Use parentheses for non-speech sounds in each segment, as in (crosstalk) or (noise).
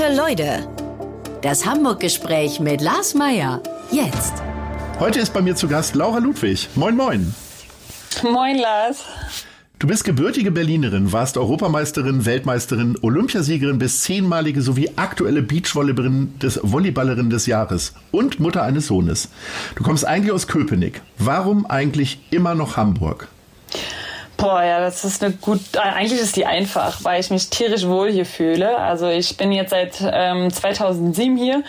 Gute Leute. Das Hamburg-Gespräch mit Lars Meier. Jetzt. Heute ist bei mir zu Gast Laura Ludwig. Moin, moin. Moin, Lars. Du bist gebürtige Berlinerin, warst Europameisterin, Weltmeisterin, Olympiasiegerin bis zehnmalige sowie aktuelle Beachvolleyballerin des, Volleyballerin des Jahres und Mutter eines Sohnes. Du kommst eigentlich aus Köpenick. Warum eigentlich immer noch Hamburg? Boah, ja, das ist eine gut. Eigentlich ist die einfach, weil ich mich tierisch wohl hier fühle. Also ich bin jetzt seit ähm, 2007 hier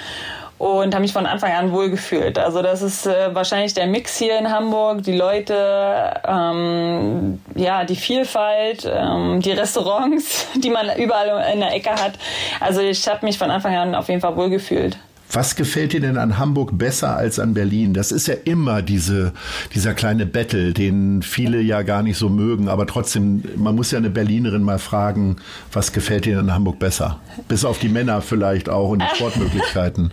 und habe mich von Anfang an wohl gefühlt. Also das ist äh, wahrscheinlich der Mix hier in Hamburg, die Leute, ähm, ja, die Vielfalt, ähm, die Restaurants, (laughs) die man überall in der Ecke hat. Also ich habe mich von Anfang an auf jeden Fall wohl gefühlt. Was gefällt dir denn an Hamburg besser als an Berlin? Das ist ja immer diese, dieser kleine Battle, den viele ja gar nicht so mögen, aber trotzdem, man muss ja eine Berlinerin mal fragen, was gefällt dir in Hamburg besser? Bis auf die Männer vielleicht auch und die (laughs) Sportmöglichkeiten.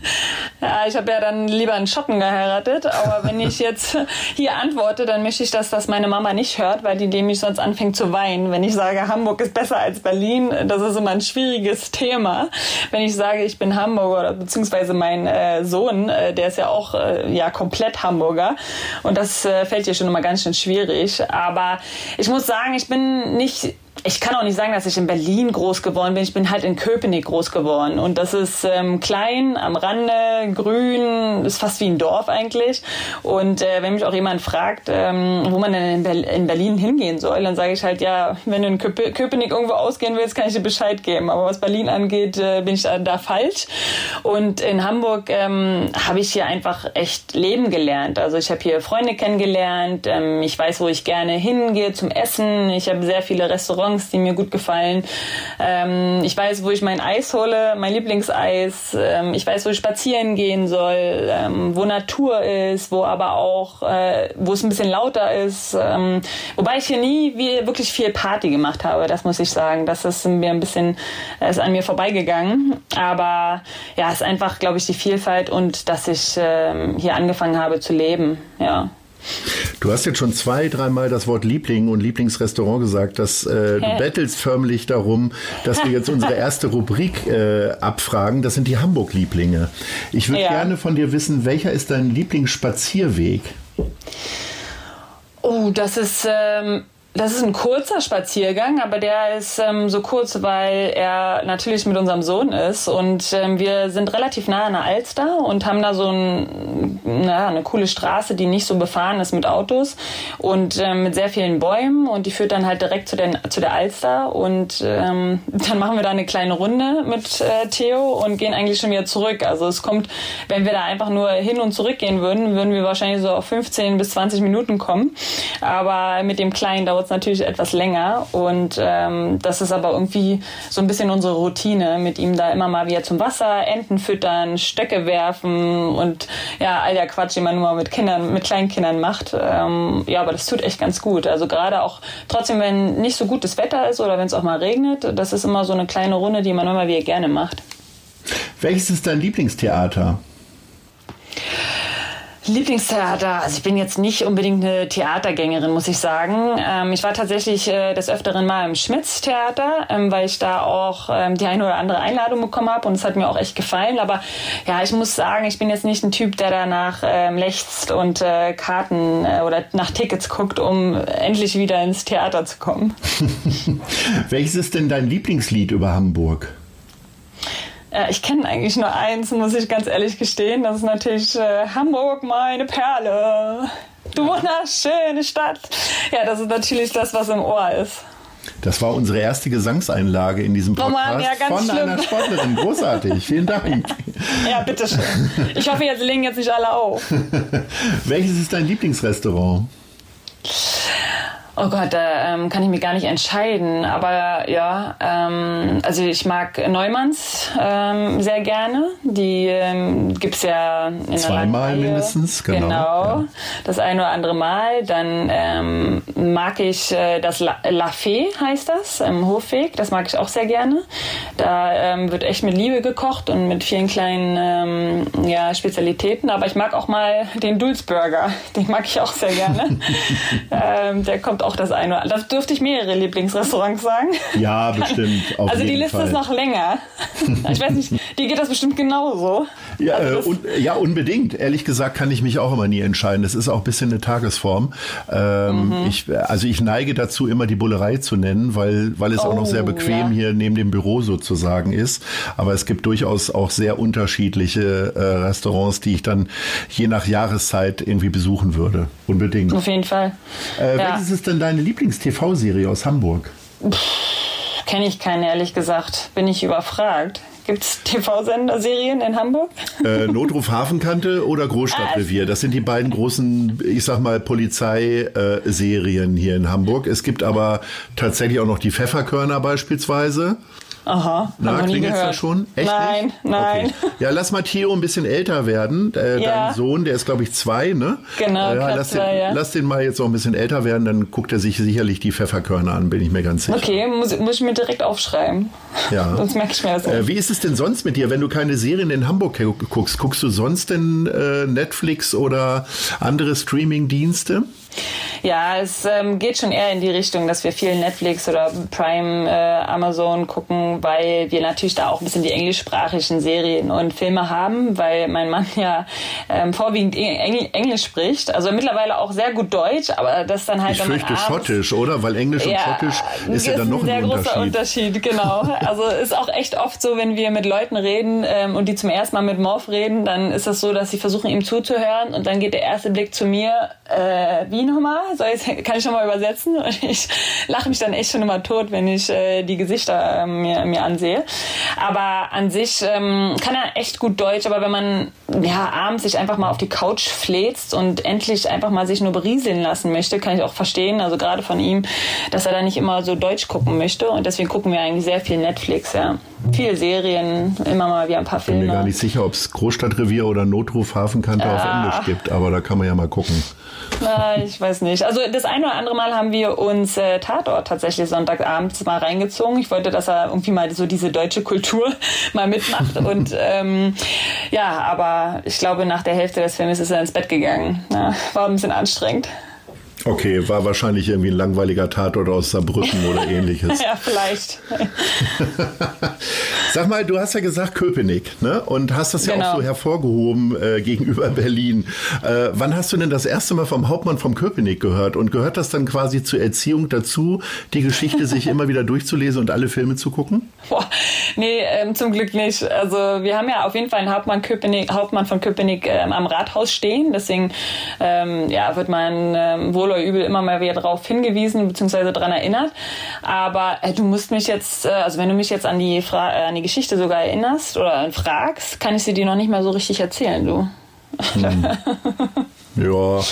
Ja, ich habe ja dann lieber einen Schotten geheiratet, aber wenn ich jetzt hier antworte, dann möchte ich, dass das meine Mama nicht hört, weil die nämlich sonst anfängt zu weinen. Wenn ich sage, Hamburg ist besser als Berlin, das ist immer ein schwieriges Thema. Wenn ich sage, ich bin Hamburger oder beziehungsweise mein mein äh, Sohn, äh, der ist ja auch äh, ja komplett Hamburger und das äh, fällt hier schon immer ganz schön schwierig. Aber ich muss sagen, ich bin nicht ich kann auch nicht sagen, dass ich in Berlin groß geworden bin. Ich bin halt in Köpenick groß geworden. Und das ist ähm, klein, am Rande, grün, ist fast wie ein Dorf eigentlich. Und äh, wenn mich auch jemand fragt, ähm, wo man denn in, Ber in, Berlin hingehen soll, dann sage ich halt, ja, wenn du in Köp Köpenick irgendwo ausgehen willst, kann ich dir Bescheid geben. Aber was Berlin angeht, äh, bin ich da, da, falsch. Und in Hamburg ähm, habe ich hier einfach echt Leben gelernt. Also ich habe hier Freunde kennengelernt. Ähm, ich weiß, wo ich gerne hingehe zum Essen. Ich habe sehr viele Restaurants Restaurants, die mir gut gefallen. Ähm, ich weiß, wo ich mein Eis hole, mein Lieblingseis. Ähm, ich weiß, wo ich spazieren gehen soll, ähm, wo Natur ist, wo aber auch, äh, wo es ein bisschen lauter ist. Ähm, wobei ich hier nie wie, wirklich viel Party gemacht habe, das muss ich sagen. Das ist mir ein bisschen, ist an mir vorbeigegangen. Aber ja, es ist einfach, glaube ich, die Vielfalt und dass ich ähm, hier angefangen habe zu leben. Ja. Du hast jetzt schon zwei, dreimal das Wort Liebling und Lieblingsrestaurant gesagt. Dass, äh, du bettelst förmlich darum, dass wir jetzt unsere erste Rubrik äh, abfragen. Das sind die Hamburg-Lieblinge. Ich würde ja. gerne von dir wissen, welcher ist dein Lieblingsspazierweg? Oh, das ist ähm, das ist ein kurzer Spaziergang, aber der ist ähm, so kurz, weil er natürlich mit unserem Sohn ist. Und ähm, wir sind relativ nah an der Alster und haben da so ein, na, eine coole Straße, die nicht so befahren ist mit Autos und ähm, mit sehr vielen Bäumen. Und die führt dann halt direkt zu, den, zu der Alster. Und ähm, (laughs) dann machen wir da eine kleine Runde mit äh, Theo und gehen eigentlich schon wieder zurück. Also es kommt, wenn wir da einfach nur hin und zurück gehen würden, würden wir wahrscheinlich so auf 15 bis 20 Minuten kommen. Aber mit dem Kleinen dauert es natürlich etwas länger und ähm, das ist aber irgendwie so ein bisschen unsere Routine, mit ihm da immer mal wieder zum Wasser, Enten füttern, Stöcke werfen und ja, all der Quatsch, den man nur mit Kindern, mit kleinen Kindern macht. Ähm, ja, aber das tut echt ganz gut. Also gerade auch trotzdem, wenn nicht so gutes Wetter ist oder wenn es auch mal regnet, das ist immer so eine kleine Runde, die man immer wieder gerne macht. Welches ist dein Lieblingstheater? Lieblingstheater, also ich bin jetzt nicht unbedingt eine Theatergängerin, muss ich sagen. Ähm, ich war tatsächlich äh, des Öfteren mal im Schmitz-Theater, ähm, weil ich da auch ähm, die eine oder andere Einladung bekommen habe und es hat mir auch echt gefallen. Aber ja, ich muss sagen, ich bin jetzt nicht ein Typ, der danach ähm, lechzt und äh, Karten äh, oder nach Tickets guckt, um endlich wieder ins Theater zu kommen. (laughs) Welches ist denn dein Lieblingslied über Hamburg? Äh, ich kenne eigentlich nur eins, muss ich ganz ehrlich gestehen. Das ist natürlich äh, Hamburg, meine Perle. Du wunderschöne Stadt. Ja, das ist natürlich das, was im Ohr ist. Das war unsere erste Gesangseinlage in diesem Podcast oh Mann, ja, von schlimm. einer Sportlerin. Großartig, vielen Dank. Ja, bitteschön. Ich hoffe, jetzt legen jetzt nicht alle auf. (laughs) Welches ist dein Lieblingsrestaurant? Oh Gott, da ähm, kann ich mir gar nicht entscheiden. Aber ja, ähm, also ich mag Neumanns ähm, sehr gerne. Die ähm, gibt ja in Zweimal mindestens, genau. Genau, ja. das ein oder andere Mal. Dann ähm, mag ich äh, das La, La Fee, heißt das, im Hofweg. Das mag ich auch sehr gerne. Da ähm, wird echt mit Liebe gekocht und mit vielen kleinen ähm, ja, Spezialitäten. Aber ich mag auch mal den Dulzburger. Den mag ich auch sehr gerne. (laughs) ähm, der kommt auch das eine. Das dürfte ich mehrere Lieblingsrestaurants sagen. Ja, bestimmt. (laughs) also die Liste Fall. ist noch länger. (laughs) Ich weiß nicht, dir geht das bestimmt genauso. Ja, also äh, un, ja, unbedingt. Ehrlich gesagt kann ich mich auch immer nie entscheiden. Das ist auch ein bisschen eine Tagesform. Ähm, mhm. ich, also ich neige dazu, immer die Bullerei zu nennen, weil, weil es oh, auch noch sehr oh, bequem ja. hier neben dem Büro sozusagen ist. Aber es gibt durchaus auch sehr unterschiedliche äh, Restaurants, die ich dann je nach Jahreszeit irgendwie besuchen würde. Unbedingt. Auf jeden Fall. Äh, ja. Welches ist denn deine Lieblings-TV-Serie aus Hamburg? Kenne ich keine, ehrlich gesagt. Bin ich überfragt. Gibt es TV-Sender-Serien in Hamburg? Äh, Notruf Hafenkante oder Großstadtrevier. Das sind die beiden großen, ich sag mal, Polizeiserien hier in Hamburg. Es gibt aber tatsächlich auch noch die Pfefferkörner beispielsweise. Aha. Na, klingelt da schon? Echt nein, nicht? nein. Okay. Ja, lass mal Theo ein bisschen älter werden. Äh, ja. Dein Sohn, der ist, glaube ich, zwei, ne? Genau, äh, lass, den, ja. lass den mal jetzt noch ein bisschen älter werden, dann guckt er sich sicherlich die Pfefferkörner an, bin ich mir ganz sicher. Okay, muss, muss ich mir direkt aufschreiben. Ja. (laughs) sonst merke ich mir das äh, Wie ist es denn sonst mit dir, wenn du keine Serien in Hamburg guckst? Guckst du sonst denn äh, Netflix oder andere Streaming-Dienste? Ja, es ähm, geht schon eher in die Richtung, dass wir viel Netflix oder Prime, äh, Amazon gucken, weil wir natürlich da auch ein bisschen die englischsprachigen Serien und Filme haben, weil mein Mann ja ähm, vorwiegend Engl Englisch spricht. Also mittlerweile auch sehr gut Deutsch, aber das dann halt. Ich fürchte Schottisch, oder? Weil Englisch und Schottisch ist ja dann noch ein, ein sehr großer Unterschied. Genau. Also ist auch echt oft so, wenn wir mit Leuten reden ähm, und die zum ersten Mal mit Morph reden, dann ist das so, dass sie versuchen ihm zuzuhören und dann geht der erste Blick zu mir, äh, wie nochmal? Soll ich, kann ich nochmal übersetzen? Und (laughs) ich lache mich dann echt schon immer tot, wenn ich äh, die Gesichter äh, mir, mir ansehe. Aber an sich ähm, kann er echt gut Deutsch, aber wenn man ja abends sich einfach mal auf die Couch fläzt und endlich einfach mal sich nur berieseln lassen möchte, kann ich auch verstehen, also gerade von ihm, dass er da nicht immer so Deutsch gucken möchte. Und deswegen gucken wir eigentlich sehr viel Netflix, ja. Viele Serien, immer mal wieder ein paar Filme. Ich bin mir gar nicht sicher, ob es Großstadtrevier oder Notruf Hafenkante ja. auf Englisch gibt, aber da kann man ja mal gucken. Na, ich weiß nicht. Also das eine oder andere Mal haben wir uns äh, Tatort tatsächlich Sonntagabends mal reingezogen. Ich wollte, dass er irgendwie mal so diese deutsche Kultur (laughs) mal mitmacht. Und ähm, ja, aber ich glaube, nach der Hälfte des Films ist er ins Bett gegangen. Ja, war ein bisschen anstrengend. Okay, war wahrscheinlich irgendwie ein langweiliger Tatort aus Saarbrücken oder (laughs) ähnliches. ja, vielleicht. (laughs) Sag mal, du hast ja gesagt Köpenick, ne? Und hast das genau. ja auch genau. so hervorgehoben äh, gegenüber (laughs) Berlin. Äh, wann hast du denn das erste Mal vom Hauptmann vom Köpenick gehört? Und gehört das dann quasi zur Erziehung dazu, die Geschichte sich immer wieder durchzulesen und alle Filme zu gucken? Boah, nee, ähm, zum Glück nicht. Also wir haben ja auf jeden Fall einen Hauptmann, Köpenick, Hauptmann von Köpenick ähm, am Rathaus stehen. Deswegen ähm, ja, wird man ähm, wohl oder übel immer mal wieder darauf hingewiesen bzw. daran erinnert. Aber äh, du musst mich jetzt, äh, also wenn du mich jetzt an die, Fra äh, an die Geschichte sogar erinnerst oder fragst, kann ich sie dir noch nicht mal so richtig erzählen, du. Hm. (laughs) Ja,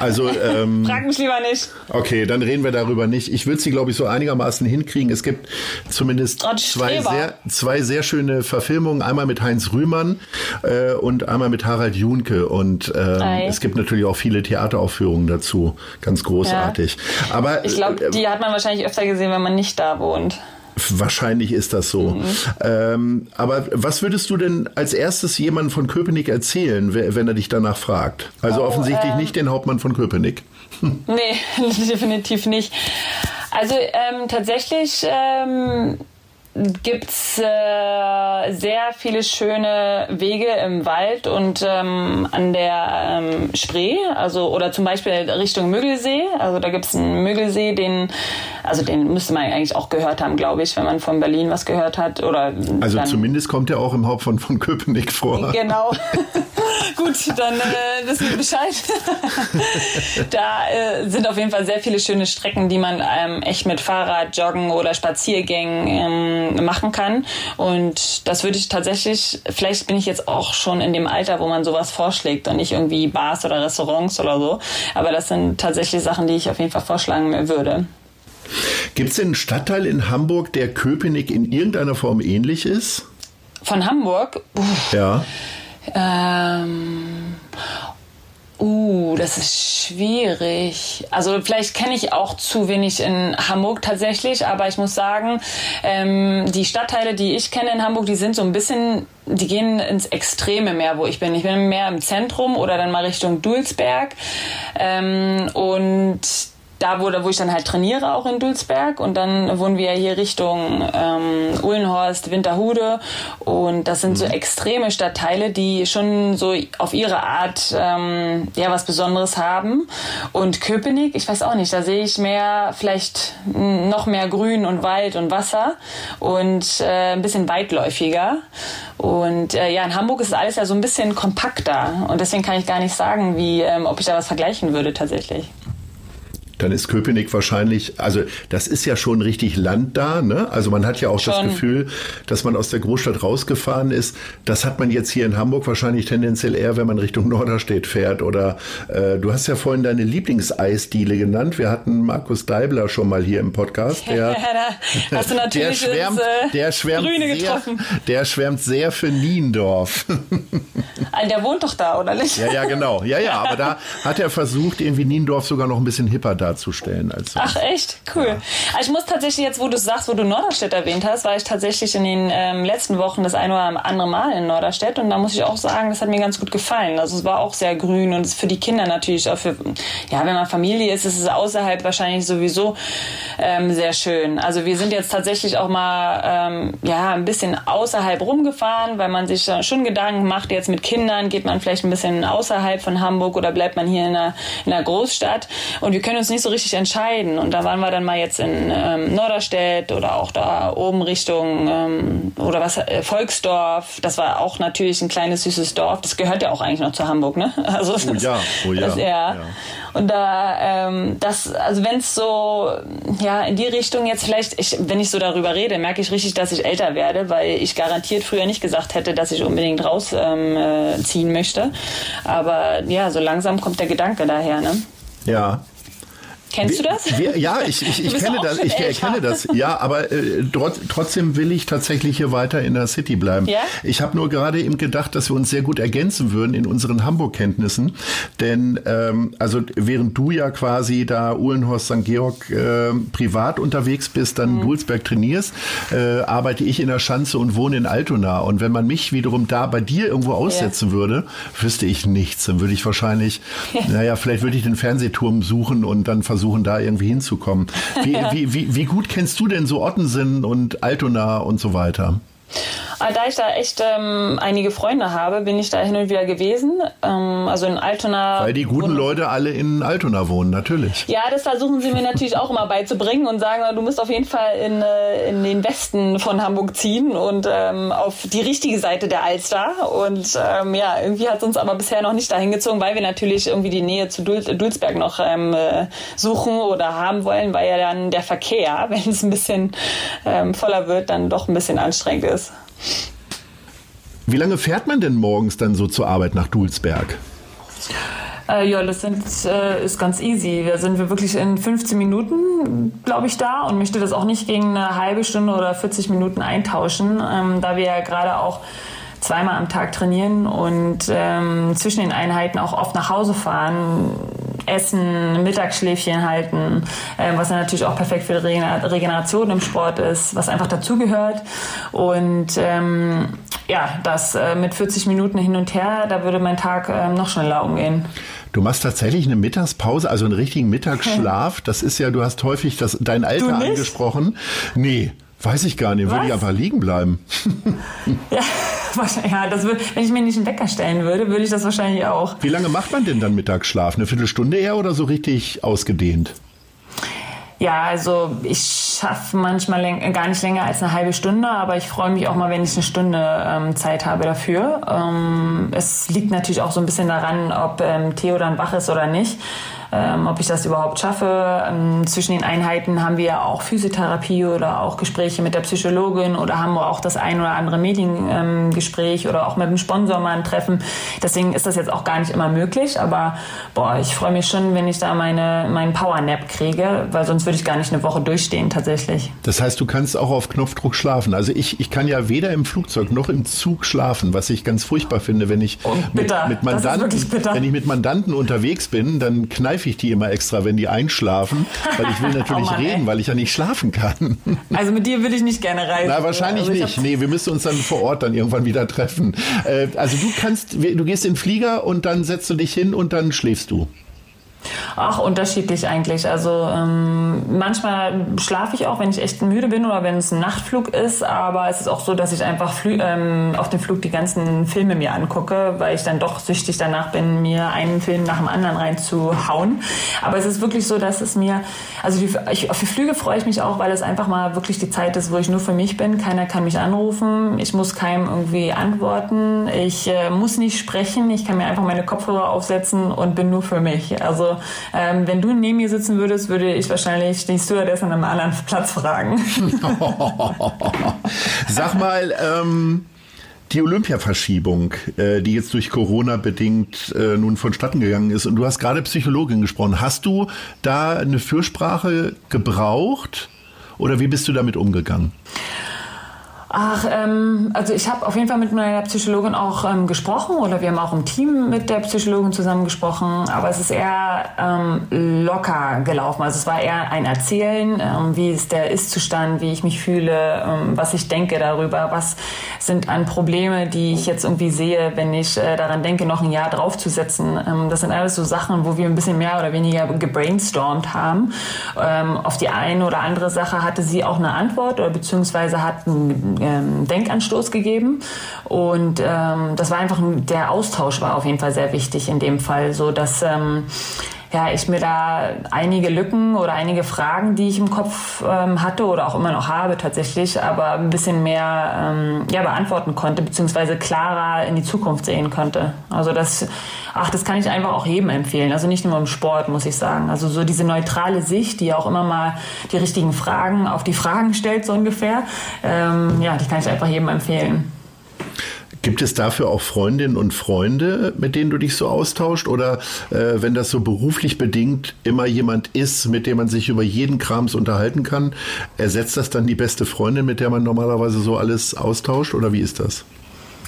also. Ähm, (laughs) Frag mich lieber nicht. Okay, dann reden wir darüber nicht. Ich würde sie, glaube ich, so einigermaßen hinkriegen. Es gibt zumindest oh, zwei, sehr, zwei sehr schöne Verfilmungen. Einmal mit Heinz Rühmann äh, und einmal mit Harald Junke. Und ähm, es gibt natürlich auch viele Theateraufführungen dazu. Ganz großartig. Ja. Aber ich glaube, äh, die hat man wahrscheinlich öfter gesehen, wenn man nicht da wohnt. Wahrscheinlich ist das so. Mhm. Ähm, aber was würdest du denn als erstes jemandem von Köpenick erzählen, wenn er dich danach fragt? Also oh, offensichtlich ähm, nicht den Hauptmann von Köpenick. Nee, (laughs) definitiv nicht. Also ähm, tatsächlich ähm, gibt's äh, sehr viele schöne Wege im Wald und ähm, an der ähm, Spree, also oder zum Beispiel Richtung Müggelsee. Also da gibt's einen Müggelsee, den also den müsste man eigentlich auch gehört haben, glaube ich, wenn man von Berlin was gehört hat. Oder also zumindest kommt er auch im Hauptmann von Köpenick vor. Genau. (laughs) Gut, dann äh, wissen wir Bescheid. (laughs) da äh, sind auf jeden Fall sehr viele schöne Strecken, die man ähm, echt mit Fahrrad, Joggen oder Spaziergängen ähm, machen kann. Und das würde ich tatsächlich, vielleicht bin ich jetzt auch schon in dem Alter, wo man sowas vorschlägt und nicht irgendwie Bars oder Restaurants oder so. Aber das sind tatsächlich Sachen, die ich auf jeden Fall vorschlagen würde. Gibt es denn einen Stadtteil in Hamburg, der Köpenick in irgendeiner Form ähnlich ist? Von Hamburg? Uff. Ja. Ähm, uh, das ist schwierig. Also vielleicht kenne ich auch zu wenig in Hamburg tatsächlich, aber ich muss sagen, ähm, die Stadtteile, die ich kenne in Hamburg, die sind so ein bisschen, die gehen ins Extreme mehr, wo ich bin. Ich bin mehr im Zentrum oder dann mal Richtung Dulsberg. Ähm, und da, wo, wo ich dann halt trainiere, auch in Dulsberg. Und dann wohnen wir hier Richtung ähm, Uhlenhorst, Winterhude. Und das sind mhm. so extreme Stadtteile, die schon so auf ihre Art ähm, ja was Besonderes haben. Und Köpenick, ich weiß auch nicht, da sehe ich mehr, vielleicht noch mehr Grün und Wald und Wasser und äh, ein bisschen weitläufiger. Und äh, ja, in Hamburg ist alles ja so ein bisschen kompakter. Und deswegen kann ich gar nicht sagen, wie, ähm, ob ich da was vergleichen würde tatsächlich dann ist Köpenick wahrscheinlich, also das ist ja schon richtig Land da, ne? Also man hat ja auch schon. das Gefühl, dass man aus der Großstadt rausgefahren ist. Das hat man jetzt hier in Hamburg wahrscheinlich tendenziell eher, wenn man Richtung Norderstedt fährt. Oder äh, du hast ja vorhin deine Lieblingseisdiele genannt. Wir hatten Markus Deibler schon mal hier im Podcast. (laughs) Der, ja, da hast du (laughs) natürlich der schwärmt, ins, äh, der schwärmt Grüne sehr, getroffen. Der schwärmt sehr für Niendorf. (laughs) Der wohnt doch da, oder nicht? Ja, ja, genau. Ja, ja, aber da hat er versucht, irgendwie Niendorf sogar noch ein bisschen hipper darzustellen. Als Ach echt? Cool. Ja. Also ich muss tatsächlich jetzt, wo du sagst, wo du Norderstedt erwähnt hast, war ich tatsächlich in den ähm, letzten Wochen das eine oder andere Mal in Norderstedt und da muss ich auch sagen, das hat mir ganz gut gefallen. Also es war auch sehr grün und für die Kinder natürlich auch für, ja, wenn man Familie ist, ist es außerhalb wahrscheinlich sowieso ähm, sehr schön. Also wir sind jetzt tatsächlich auch mal ähm, ja ein bisschen außerhalb rumgefahren, weil man sich schon Gedanken macht, jetzt mit Kindern geht man vielleicht ein bisschen außerhalb von Hamburg oder bleibt man hier in einer, in einer Großstadt und wir können uns nicht so richtig entscheiden. Und da waren wir dann mal jetzt in ähm, Norderstedt oder auch da oben Richtung ähm, oder was äh, Volksdorf. Das war auch natürlich ein kleines süßes Dorf. Das gehört ja auch eigentlich noch zu Hamburg, ne? (laughs) Also oh ja, oh ja. Das, ja. ja. Und da, ähm, das, also wenn es so, ja, in die Richtung jetzt vielleicht, ich, wenn ich so darüber rede, merke ich richtig, dass ich älter werde, weil ich garantiert früher nicht gesagt hätte, dass ich unbedingt rausziehen ähm, äh, möchte. Aber ja, so langsam kommt der Gedanke daher, ne? Ja, Kennst du das? Wir, ja, ich, ich, ich kenne das. Ich erkenne das. Ja, aber äh, trotz, trotzdem will ich tatsächlich hier weiter in der City bleiben. Ja? Ich habe nur gerade eben gedacht, dass wir uns sehr gut ergänzen würden in unseren Hamburg-Kenntnissen. Denn ähm, also während du ja quasi da Uhlenhorst St. Georg äh, privat unterwegs bist, dann mhm. Dulsberg trainierst, äh, arbeite ich in der Schanze und wohne in Altona. Und wenn man mich wiederum da bei dir irgendwo aussetzen ja. würde, wüsste ich nichts. Dann würde ich wahrscheinlich, naja, vielleicht würde ich den Fernsehturm suchen und dann versuchen, versuchen, da irgendwie hinzukommen. Wie, ja. (laughs) wie, wie, wie gut kennst du denn so Ottensen und Altona und so weiter? Ah, da ich da echt ähm, einige Freunde habe, bin ich da hin und wieder gewesen. Ähm, also in Altona. Weil die guten Leute alle in Altona wohnen, natürlich. Ja, das versuchen sie mir natürlich auch immer beizubringen und sagen, du musst auf jeden Fall in, äh, in den Westen von Hamburg ziehen und ähm, auf die richtige Seite der Alster. Und ähm, ja, irgendwie hat es uns aber bisher noch nicht dahin gezogen, weil wir natürlich irgendwie die Nähe zu Dul Dulsberg noch ähm, äh, suchen oder haben wollen, weil ja dann der Verkehr, (laughs) wenn es ein bisschen ähm, voller wird, dann doch ein bisschen anstrengend ist. Wie lange fährt man denn morgens dann so zur Arbeit nach Dulsberg? Äh, ja, das sind, äh, ist ganz easy. Da sind wir wirklich in 15 Minuten, glaube ich, da und möchte das auch nicht gegen eine halbe Stunde oder 40 Minuten eintauschen, ähm, da wir ja gerade auch zweimal am Tag trainieren und ähm, zwischen den Einheiten auch oft nach Hause fahren, essen, Mittagsschläfchen halten, äh, was dann natürlich auch perfekt für die Regeneration im Sport ist, was einfach dazugehört. Und ähm, ja, das äh, mit 40 Minuten hin und her, da würde mein Tag äh, noch schneller umgehen. Du machst tatsächlich eine Mittagspause, also einen richtigen Mittagsschlaf. (laughs) Das ist ja, du hast häufig das, dein Alter angesprochen. Nee, weiß ich gar nicht. Was? Würde ich einfach liegen bleiben. (laughs) (laughs) ja, ja das würde, wenn ich mir nicht einen Wecker stellen würde, würde ich das wahrscheinlich auch. Wie lange macht man denn dann Mittagsschlaf? Eine Viertelstunde eher oder so richtig ausgedehnt? Ja, also ich schaffe manchmal gar nicht länger als eine halbe Stunde, aber ich freue mich auch mal, wenn ich eine Stunde ähm, Zeit habe dafür. Ähm, es liegt natürlich auch so ein bisschen daran, ob ähm, Theo dann wach ist oder nicht ähm, ob ich das überhaupt schaffe. Ähm, zwischen den Einheiten haben wir auch Physiotherapie oder auch Gespräche mit der Psychologin oder haben wir auch das ein oder andere Mediengespräch ähm, oder auch mit dem Sponsor mal ein Treffen. Deswegen ist das jetzt auch gar nicht immer möglich, aber boah, ich freue mich schon, wenn ich da meine, meinen Powernap kriege, weil sonst würde ich gar nicht eine Woche durchstehen tatsächlich. Das heißt, du kannst auch auf Knopfdruck schlafen. Also ich, ich kann ja weder im Flugzeug noch im Zug schlafen, was ich ganz furchtbar finde, wenn ich, mit, mit, Mandanten, wenn ich mit Mandanten unterwegs bin, dann kneife nerv ich die immer extra, wenn die einschlafen, weil ich will (laughs) natürlich oh Mann, reden, ey. weil ich ja nicht schlafen kann. Also mit dir würde ich nicht gerne reisen. Na, wahrscheinlich also nicht. Nee, wir müssen uns dann vor Ort dann irgendwann wieder treffen. Äh, also du kannst, du gehst in den Flieger und dann setzt du dich hin und dann schläfst du. Ach, unterschiedlich eigentlich. Also ähm, manchmal schlafe ich auch, wenn ich echt müde bin oder wenn es ein Nachtflug ist. Aber es ist auch so, dass ich einfach ähm, auf dem Flug die ganzen Filme mir angucke, weil ich dann doch süchtig danach bin, mir einen Film nach dem anderen reinzuhauen. Aber es ist wirklich so, dass es mir, also die, ich, auf die Flüge freue ich mich auch, weil es einfach mal wirklich die Zeit ist, wo ich nur für mich bin. Keiner kann mich anrufen. Ich muss keinem irgendwie antworten. Ich äh, muss nicht sprechen. Ich kann mir einfach meine Kopfhörer aufsetzen und bin nur für mich. Also ähm, wenn du neben mir sitzen würdest, würde ich wahrscheinlich die Stewardess an einem anderen Platz fragen. (laughs) Sag mal, ähm, die Olympiaverschiebung, äh, die jetzt durch Corona bedingt äh, nun vonstatten gegangen ist. Und du hast gerade Psychologin gesprochen. Hast du da eine Fürsprache gebraucht oder wie bist du damit umgegangen? Ach, ähm, also ich habe auf jeden Fall mit meiner Psychologin auch ähm, gesprochen oder wir haben auch im Team mit der Psychologin zusammen gesprochen, aber es ist eher ähm, locker gelaufen. Also es war eher ein Erzählen, ähm, wie ist der Ist-Zustand, wie ich mich fühle, ähm, was ich denke darüber, was sind an Probleme, die ich jetzt irgendwie sehe, wenn ich äh, daran denke, noch ein Jahr draufzusetzen. Ähm, das sind alles so Sachen, wo wir ein bisschen mehr oder weniger gebrainstormt haben. Ähm, auf die eine oder andere Sache hatte sie auch eine Antwort oder beziehungsweise hat ein ähm, Denkanstoß gegeben. Und ähm, das war einfach, der Austausch war auf jeden Fall sehr wichtig in dem Fall, so dass ähm, ja, ich mir da einige Lücken oder einige Fragen, die ich im Kopf ähm, hatte oder auch immer noch habe tatsächlich, aber ein bisschen mehr ähm, ja, beantworten konnte, beziehungsweise klarer in die Zukunft sehen konnte. Also das, ach, das kann ich einfach auch jedem empfehlen. Also nicht nur im Sport, muss ich sagen. Also so diese neutrale Sicht, die auch immer mal die richtigen Fragen auf die Fragen stellt, so ungefähr. Ähm, ja, die kann ich einfach jedem empfehlen. Gibt es dafür auch Freundinnen und Freunde, mit denen du dich so austauscht? Oder äh, wenn das so beruflich bedingt immer jemand ist, mit dem man sich über jeden Krams unterhalten kann, ersetzt das dann die beste Freundin, mit der man normalerweise so alles austauscht? Oder wie ist das?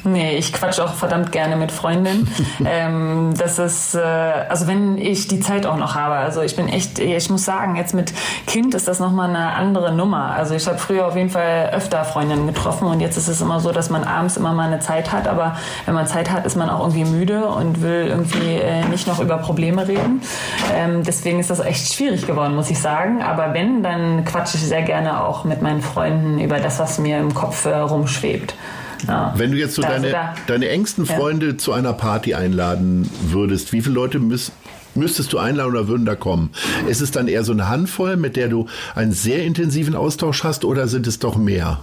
Nee, ich quatsch auch verdammt gerne mit Freundinnen. (laughs) ähm, das ist, äh, also wenn ich die Zeit auch noch habe. Also ich bin echt, ich muss sagen, jetzt mit Kind ist das nochmal eine andere Nummer. Also ich habe früher auf jeden Fall öfter Freundinnen getroffen und jetzt ist es immer so, dass man abends immer mal eine Zeit hat. Aber wenn man Zeit hat, ist man auch irgendwie müde und will irgendwie äh, nicht noch über Probleme reden. Ähm, deswegen ist das echt schwierig geworden, muss ich sagen. Aber wenn, dann quatsche ich sehr gerne auch mit meinen Freunden über das, was mir im Kopf äh, rumschwebt. Wenn du jetzt so deine, deine engsten Freunde ja. zu einer Party einladen würdest, wie viele Leute müssen müsstest du einladen oder würden da kommen? Ist es dann eher so eine Handvoll, mit der du einen sehr intensiven Austausch hast oder sind es doch mehr?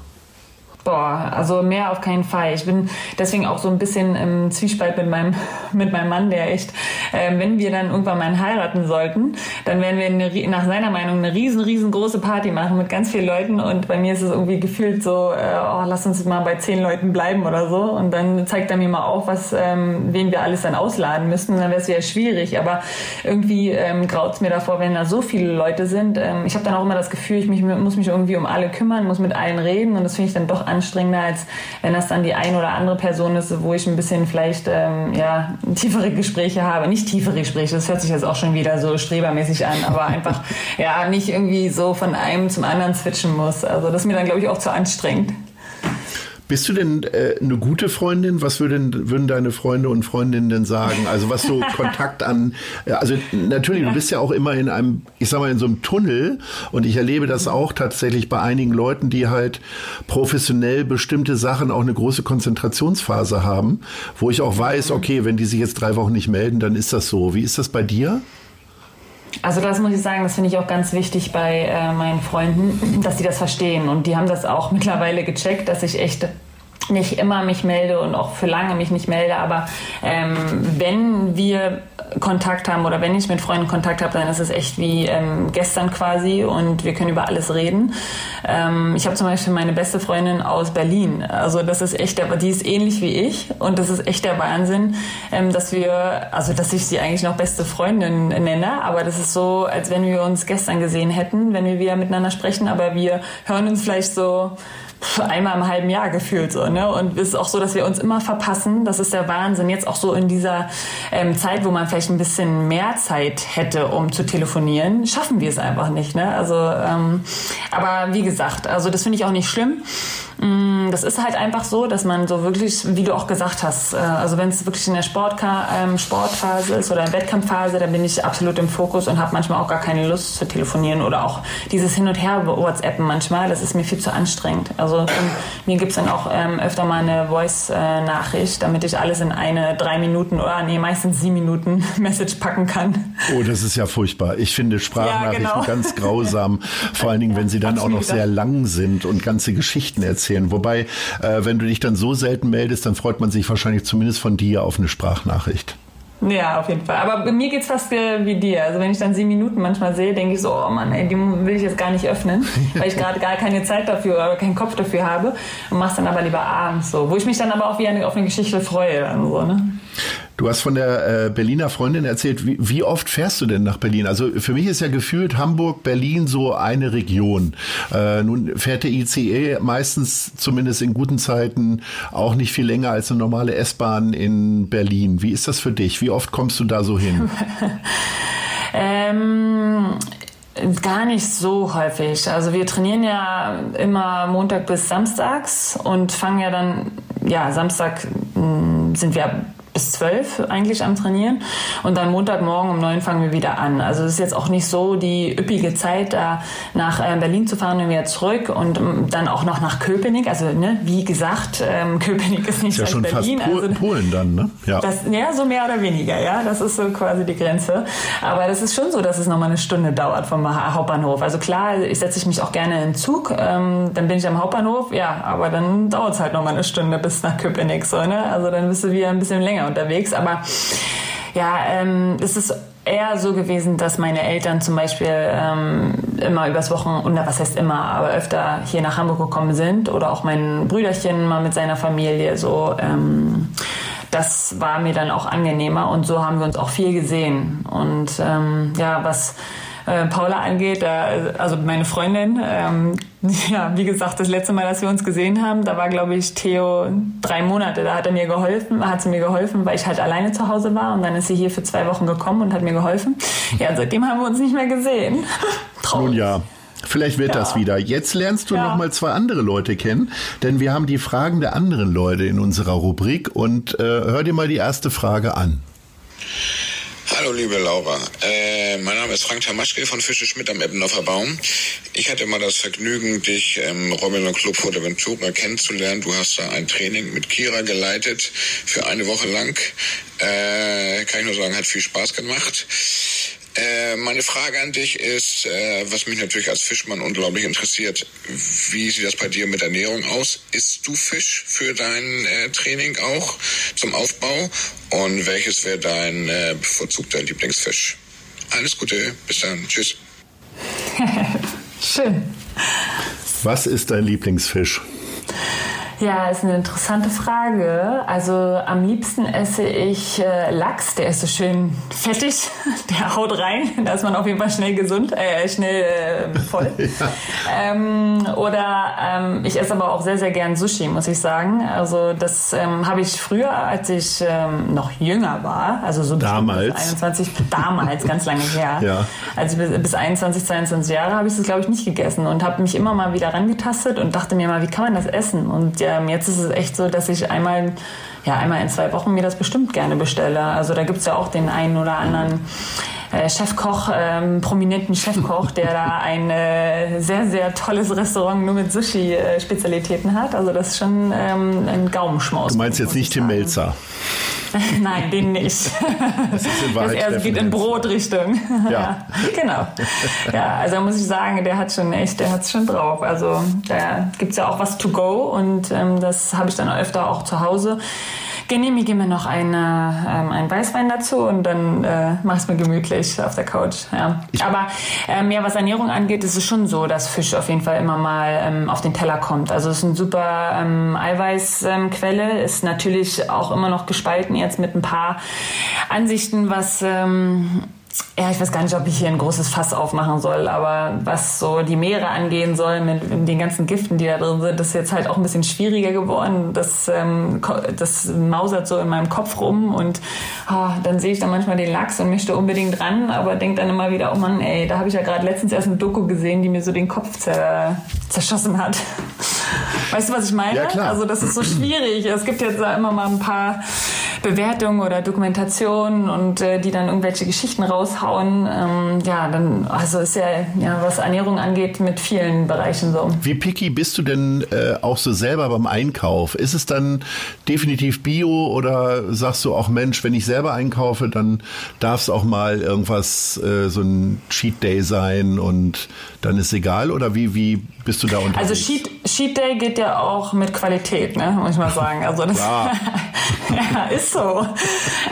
Boah, also mehr auf keinen Fall. Ich bin deswegen auch so ein bisschen im Zwiespalt mit meinem, (laughs) mit meinem Mann, der echt, äh, wenn wir dann irgendwann mal heiraten sollten, dann werden wir eine, nach seiner Meinung eine riesen, riesengroße Party machen mit ganz vielen Leuten. Und bei mir ist es irgendwie gefühlt so, äh, oh, lass uns mal bei zehn Leuten bleiben oder so. Und dann zeigt er mir mal auf, was, ähm, wen wir alles dann ausladen müssten, dann wäre es wieder schwierig, aber irgendwie ähm, graut es mir davor, wenn da so viele Leute sind. Ähm, ich habe dann auch immer das Gefühl, ich mich, muss mich irgendwie um alle kümmern, muss mit allen reden. Und das finde ich dann doch anstrengender, als wenn das dann die eine oder andere Person ist, wo ich ein bisschen vielleicht ähm, ja, tiefere Gespräche habe. Nicht tiefere Gespräche, das hört sich jetzt auch schon wieder so strebermäßig an, aber einfach (laughs) ja nicht irgendwie so von einem zum anderen switchen muss. Also das ist mir dann, glaube ich, auch zu anstrengend. Bist du denn äh, eine gute Freundin? Was würden, würden deine Freunde und Freundinnen denn sagen? Also was so (laughs) Kontakt an, also natürlich, du bist ja auch immer in einem, ich sag mal, in so einem Tunnel und ich erlebe das auch tatsächlich bei einigen Leuten, die halt professionell bestimmte Sachen auch eine große Konzentrationsphase haben, wo ich auch weiß, mhm. okay, wenn die sich jetzt drei Wochen nicht melden, dann ist das so. Wie ist das bei dir? Also das muss ich sagen, das finde ich auch ganz wichtig bei äh, meinen Freunden, dass die das verstehen. Und die haben das auch (laughs) mittlerweile gecheckt, dass ich echt nicht immer mich melde und auch für lange mich nicht melde, aber ähm, wenn wir Kontakt haben oder wenn ich mit Freunden Kontakt habe, dann ist es echt wie ähm, gestern quasi und wir können über alles reden. Ähm, ich habe zum Beispiel meine beste Freundin aus Berlin, also das ist echt, aber die ist ähnlich wie ich und das ist echt der Wahnsinn, ähm, dass wir, also dass ich sie eigentlich noch beste Freundin nenne, aber das ist so, als wenn wir uns gestern gesehen hätten, wenn wir wieder miteinander sprechen, aber wir hören uns vielleicht so (laughs) einmal im halben Jahr gefühlt so, ne? Und es ist auch so, dass wir uns immer verpassen. Das ist der Wahnsinn. Jetzt auch so in dieser ähm, Zeit, wo man vielleicht ein bisschen mehr Zeit hätte, um zu telefonieren, schaffen wir es einfach nicht. Ne? Also, ähm, aber wie gesagt, also das finde ich auch nicht schlimm. Mm, das ist halt einfach so, dass man so wirklich, wie du auch gesagt hast, äh, also wenn es wirklich in der Sportka ähm, Sportphase ist oder in Wettkampfphase, dann bin ich absolut im Fokus und habe manchmal auch gar keine Lust zu telefonieren oder auch dieses Hin und Her WhatsAppen manchmal, das ist mir viel zu anstrengend. Also mir gibt es dann auch ähm, öfter mal eine Voice-Nachricht, damit ich alles in eine drei Minuten oder nee, meistens sieben Minuten (laughs) Message packen kann. Oh, das ist ja furchtbar. Ich finde Sprachnachrichten ja, genau. ganz grausam, vor allen Dingen, wenn sie dann auch noch sehr lang sind und ganze Geschichten erzählen erzählen. Wobei, äh, wenn du dich dann so selten meldest, dann freut man sich wahrscheinlich zumindest von dir auf eine Sprachnachricht. Ja, auf jeden Fall. Aber bei mir geht es fast wie dir. Also wenn ich dann sieben Minuten manchmal sehe, denke ich so, oh Mann, ey, die will ich jetzt gar nicht öffnen, (laughs) weil ich gerade gar keine Zeit dafür oder keinen Kopf dafür habe und mach's dann aber lieber abends so. Wo ich mich dann aber auch wie eine, auf eine Geschichte freue. Dann so, ne? Du hast von der äh, Berliner Freundin erzählt. Wie, wie, oft fährst du denn nach Berlin? Also für mich ist ja gefühlt Hamburg, Berlin so eine Region. Äh, nun fährt der ICE meistens, zumindest in guten Zeiten, auch nicht viel länger als eine normale S-Bahn in Berlin. Wie ist das für dich? Wie oft kommst du da so hin? (laughs) ähm Gar nicht so häufig. Also wir trainieren ja immer Montag bis Samstags und fangen ja dann, ja, Samstag hm, sind wir bis zwölf eigentlich am Trainieren und dann Montagmorgen um neun fangen wir wieder an. Also es ist jetzt auch nicht so die üppige Zeit, da nach äh, Berlin zu fahren und wieder zurück und ähm, dann auch noch nach Köpenick. Also ne, wie gesagt, ähm, (laughs) Köpenick ist nicht ist ja schon Berlin. Fast Pol also, Polen dann, ne? Ja. Das, ja, so mehr oder weniger, ja. Das ist so quasi die Grenze. Aber das ist schon so, dass es nochmal eine Stunde dauert vom Hauptbahnhof. Also klar, ich setze ich mich auch gerne in den Zug, ähm, dann bin ich am Hauptbahnhof, ja, aber dann dauert es halt nochmal eine Stunde bis nach Köpenick. So, ne? Also dann bist du wieder ein bisschen länger unterwegs. Aber ja, ähm, es ist eher so gewesen, dass meine Eltern zum Beispiel ähm, immer übers Wochenende, was heißt immer, aber öfter hier nach Hamburg gekommen sind oder auch mein Brüderchen mal mit seiner Familie so. Ähm, das war mir dann auch angenehmer und so haben wir uns auch viel gesehen. Und ähm, ja, was äh, Paula angeht, äh, also meine Freundin, ähm, (laughs) ja, wie gesagt, das letzte Mal, dass wir uns gesehen haben, da war, glaube ich, Theo drei Monate. Da hat er mir geholfen, hat sie mir geholfen, weil ich halt alleine zu Hause war. Und dann ist sie hier für zwei Wochen gekommen und hat mir geholfen. Ja, seitdem haben wir uns nicht mehr gesehen. (laughs) Traurig. Nun ja. Vielleicht wird ja. das wieder. Jetzt lernst du ja. noch mal zwei andere Leute kennen, denn wir haben die Fragen der anderen Leute in unserer Rubrik und äh, hör dir mal die erste Frage an. Hallo liebe Laura, äh, mein Name ist Frank Tamaschke von Fische Schmidt am Eppendorfer Baum. Ich hatte mal das Vergnügen, dich im Robinson Club Fuerteventura kennenzulernen. Du hast da ein Training mit Kira geleitet für eine Woche lang. Äh, kann ich nur sagen, hat viel Spaß gemacht. Äh, meine Frage an dich ist, äh, was mich natürlich als Fischmann unglaublich interessiert, wie sieht das bei dir mit Ernährung aus? Isst du Fisch für dein äh, Training auch zum Aufbau? Und welches wäre dein äh, bevorzugter Lieblingsfisch? Alles Gute, bis dann, tschüss. (laughs) Schön. Was ist dein Lieblingsfisch? Ja, ist eine interessante Frage. Also am liebsten esse ich äh, Lachs, der ist so schön fettig, (laughs) der haut rein, da ist man auf jeden Fall schnell gesund, äh, schnell äh, voll. (laughs) ja. ähm, oder ähm, ich esse aber auch sehr, sehr gern Sushi, muss ich sagen. Also das ähm, habe ich früher, als ich ähm, noch jünger war, also so damals, 21, damals, ganz lange her. (laughs) Ja. Also bis, bis 21, 22 Jahre habe ich das, glaube ich, nicht gegessen und habe mich immer mal wieder rangetastet und dachte mir mal, wie kann man das essen? Und ähm, jetzt ist es echt so, dass ich einmal, ja, einmal in zwei Wochen mir das bestimmt gerne bestelle. Also da gibt es ja auch den einen oder anderen äh, Chefkoch, ähm, prominenten Chefkoch, der da (laughs) ein äh, sehr, sehr tolles Restaurant nur mit Sushi-Spezialitäten hat. Also das ist schon ähm, ein Gaumenschmaus. Du meinst jetzt nicht Tim Melzer? (laughs) Nein, den nicht. (laughs) Das, ist in das er geht in Brotrichtung. Ja. ja. genau. Ja, also muss ich sagen, der hat schon echt, der hat es schon drauf. Also da gibt es ja auch was to go und ähm, das habe ich dann öfter auch zu Hause genehmige mir noch eine, ähm, einen Weißwein dazu und dann äh, mache es mir gemütlich auf der Couch. Ja. Aber ähm, ja, was Ernährung angeht, ist es schon so, dass Fisch auf jeden Fall immer mal ähm, auf den Teller kommt. Also es ist eine super ähm, Eiweißquelle, ist natürlich auch immer noch gespalten jetzt mit ein paar Ansichten, was ähm, ja, ich weiß gar nicht, ob ich hier ein großes Fass aufmachen soll, aber was so die Meere angehen soll mit, den ganzen Giften, die da drin sind, das ist jetzt halt auch ein bisschen schwieriger geworden. Das, ähm, das mausert so in meinem Kopf rum und oh, dann sehe ich dann manchmal den Lachs und möchte unbedingt ran, aber denke dann immer wieder, oh Mann, ey, da habe ich ja gerade letztens erst eine Doku gesehen, die mir so den Kopf zer zerschossen hat. (laughs) Weißt du, was ich meine? Ja, klar. Also das ist so schwierig. Es gibt jetzt immer mal ein paar Bewertungen oder Dokumentationen und äh, die dann irgendwelche Geschichten raushauen. Ähm, ja, dann, also ist ja, ja, was Ernährung angeht, mit vielen Bereichen so. Wie picky bist du denn äh, auch so selber beim Einkauf? Ist es dann definitiv Bio oder sagst du auch, Mensch, wenn ich selber einkaufe, dann darf es auch mal irgendwas, äh, so ein Cheat Day sein und dann ist egal? Oder wie, wie bist du da unterwegs? Also Cheat, Cheat Day geht ja auch mit Qualität, ne, muss ich mal sagen. Also das ja, (laughs) ist so.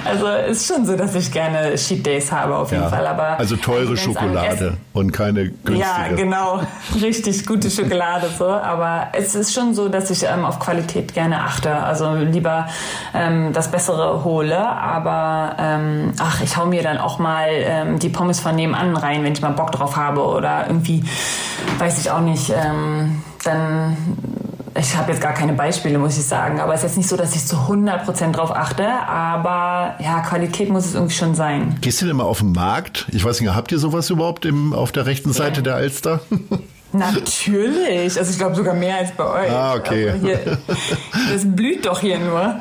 Also ist schon so, dass ich gerne Cheat Days habe auf jeden ja. Fall. Aber also teure Schokolade und keine günstige. Ja, genau. Richtig gute (laughs) Schokolade so. Aber es ist schon so, dass ich ähm, auf Qualität gerne achte. Also lieber ähm, das Bessere hole. Aber ähm, ach, ich hau mir dann auch mal ähm, die Pommes von nebenan rein, wenn ich mal Bock drauf habe. Oder irgendwie, weiß ich auch nicht, ähm, dann ich habe jetzt gar keine Beispiele, muss ich sagen, aber es ist jetzt nicht so, dass ich zu 100% drauf achte, aber ja, Qualität muss es irgendwie schon sein. Gehst du denn mal auf den Markt? Ich weiß nicht, habt ihr sowas überhaupt im, auf der rechten Seite ja. der Alster? (laughs) Natürlich, also ich glaube sogar mehr als bei euch. Ah, okay. Also hier, das blüht doch hier nur.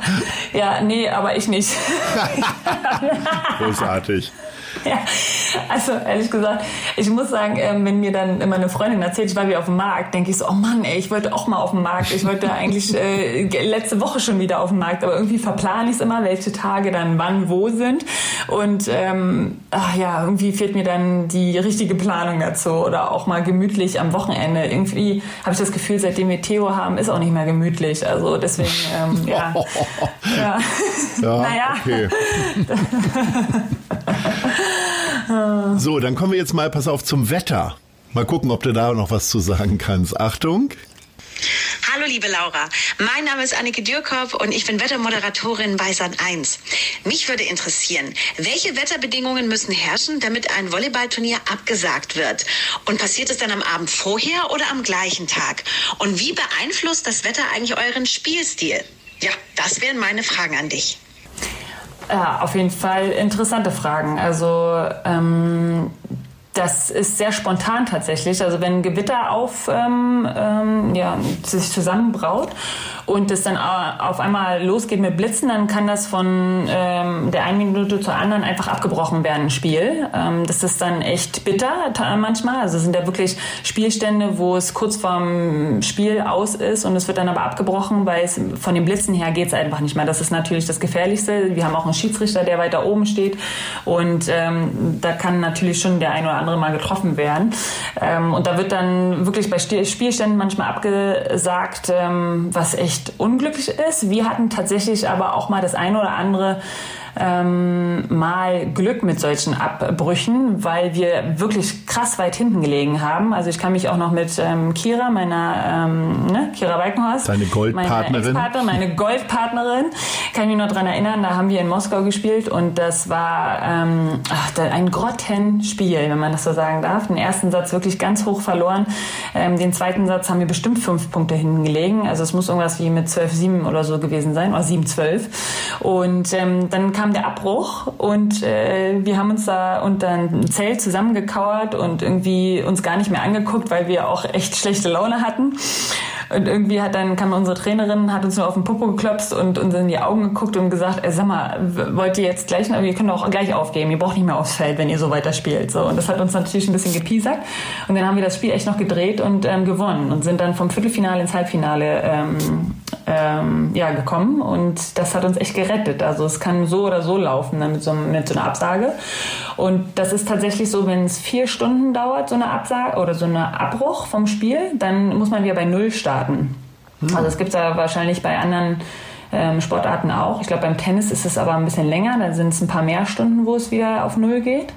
Ja, nee, aber ich nicht. (laughs) Großartig. Ja, also ehrlich gesagt, ich muss sagen, ähm, wenn mir dann immer eine Freundin erzählt, ich war wieder auf dem Markt, denke ich so, oh Mann, ey, ich wollte auch mal auf dem Markt. Ich wollte (laughs) eigentlich äh, letzte Woche schon wieder auf dem Markt, aber irgendwie verplane ich es immer, welche Tage dann wann wo sind. Und ähm, ach ja, irgendwie fehlt mir dann die richtige Planung dazu oder auch mal gemütlich am Wochenende. Irgendwie habe ich das Gefühl, seitdem wir Theo haben, ist auch nicht mehr gemütlich. Also deswegen, ähm, ja. (laughs) ja. ja (laughs) naja. Okay. So, dann kommen wir jetzt mal, pass auf, zum Wetter. Mal gucken, ob du da noch was zu sagen kannst. Achtung. Hallo liebe Laura, mein Name ist Annike Dürkop und ich bin Wettermoderatorin bei Sat 1. Mich würde interessieren, welche Wetterbedingungen müssen herrschen, damit ein Volleyballturnier abgesagt wird? Und passiert es dann am Abend vorher oder am gleichen Tag? Und wie beeinflusst das Wetter eigentlich euren Spielstil? Ja, das wären meine Fragen an dich. Ja, auf jeden Fall interessante Fragen. Also ähm, das ist sehr spontan tatsächlich. Also wenn Gewitter auf, ähm, ähm, ja, sich zusammenbraut und es dann auf einmal losgeht mit Blitzen, dann kann das von ähm, der einen Minute zur anderen einfach abgebrochen werden, ein Spiel. Ähm, das ist dann echt bitter manchmal. Also es sind ja wirklich Spielstände, wo es kurz vorm Spiel aus ist und es wird dann aber abgebrochen, weil es von den Blitzen her geht es einfach nicht mehr. Das ist natürlich das Gefährlichste. Wir haben auch einen Schiedsrichter, der weiter oben steht und ähm, da kann natürlich schon der ein oder andere mal getroffen werden. Ähm, und da wird dann wirklich bei Spielständen manchmal abgesagt, ähm, was echt unglücklich ist. Wir hatten tatsächlich aber auch mal das eine oder andere ähm, mal Glück mit solchen Abbrüchen, weil wir wirklich krass weit hinten gelegen haben. Also ich kann mich auch noch mit ähm, Kira, meiner ähm, ne, Kira Walkenhorst, Deine Goldpartnerin, meine, meine Goldpartnerin, kann ich mich noch dran erinnern. Da haben wir in Moskau gespielt und das war ähm, ach, ein Grottenspiel, wenn man das so sagen darf. Den ersten Satz wirklich ganz hoch verloren. Ähm, den zweiten Satz haben wir bestimmt fünf Punkte hinten gelegen. Also es muss irgendwas wie mit 12-7 oder so gewesen sein, oder 7-12. Und ähm, dann kam der Abbruch und äh, wir haben uns da unter ein Zelt zusammengekauert und irgendwie uns gar nicht mehr angeguckt, weil wir auch echt schlechte Laune hatten. Und irgendwie hat dann kam unsere Trainerin, hat uns nur auf den Popo geklopft und uns in die Augen geguckt und gesagt, ey, sag mal, wollt ihr jetzt gleich, ihr könnt auch gleich aufgeben, ihr braucht nicht mehr aufs Feld, wenn ihr so weiter spielt. So, und das hat uns natürlich ein bisschen gepiesackt. Und dann haben wir das Spiel echt noch gedreht und ähm, gewonnen und sind dann vom Viertelfinale ins Halbfinale ähm, ähm, ja, gekommen. Und das hat uns echt gerettet. Also es kann so oder so laufen ne, mit, so, mit so einer Absage. Und das ist tatsächlich so, wenn es vier Stunden dauert, so eine Absage oder so eine Abbruch vom Spiel, dann muss man wieder bei Null starten. Hm. Also es gibt ja wahrscheinlich bei anderen ähm, Sportarten auch. Ich glaube, beim Tennis ist es aber ein bisschen länger. Da sind es ein paar mehr Stunden, wo es wieder auf Null geht.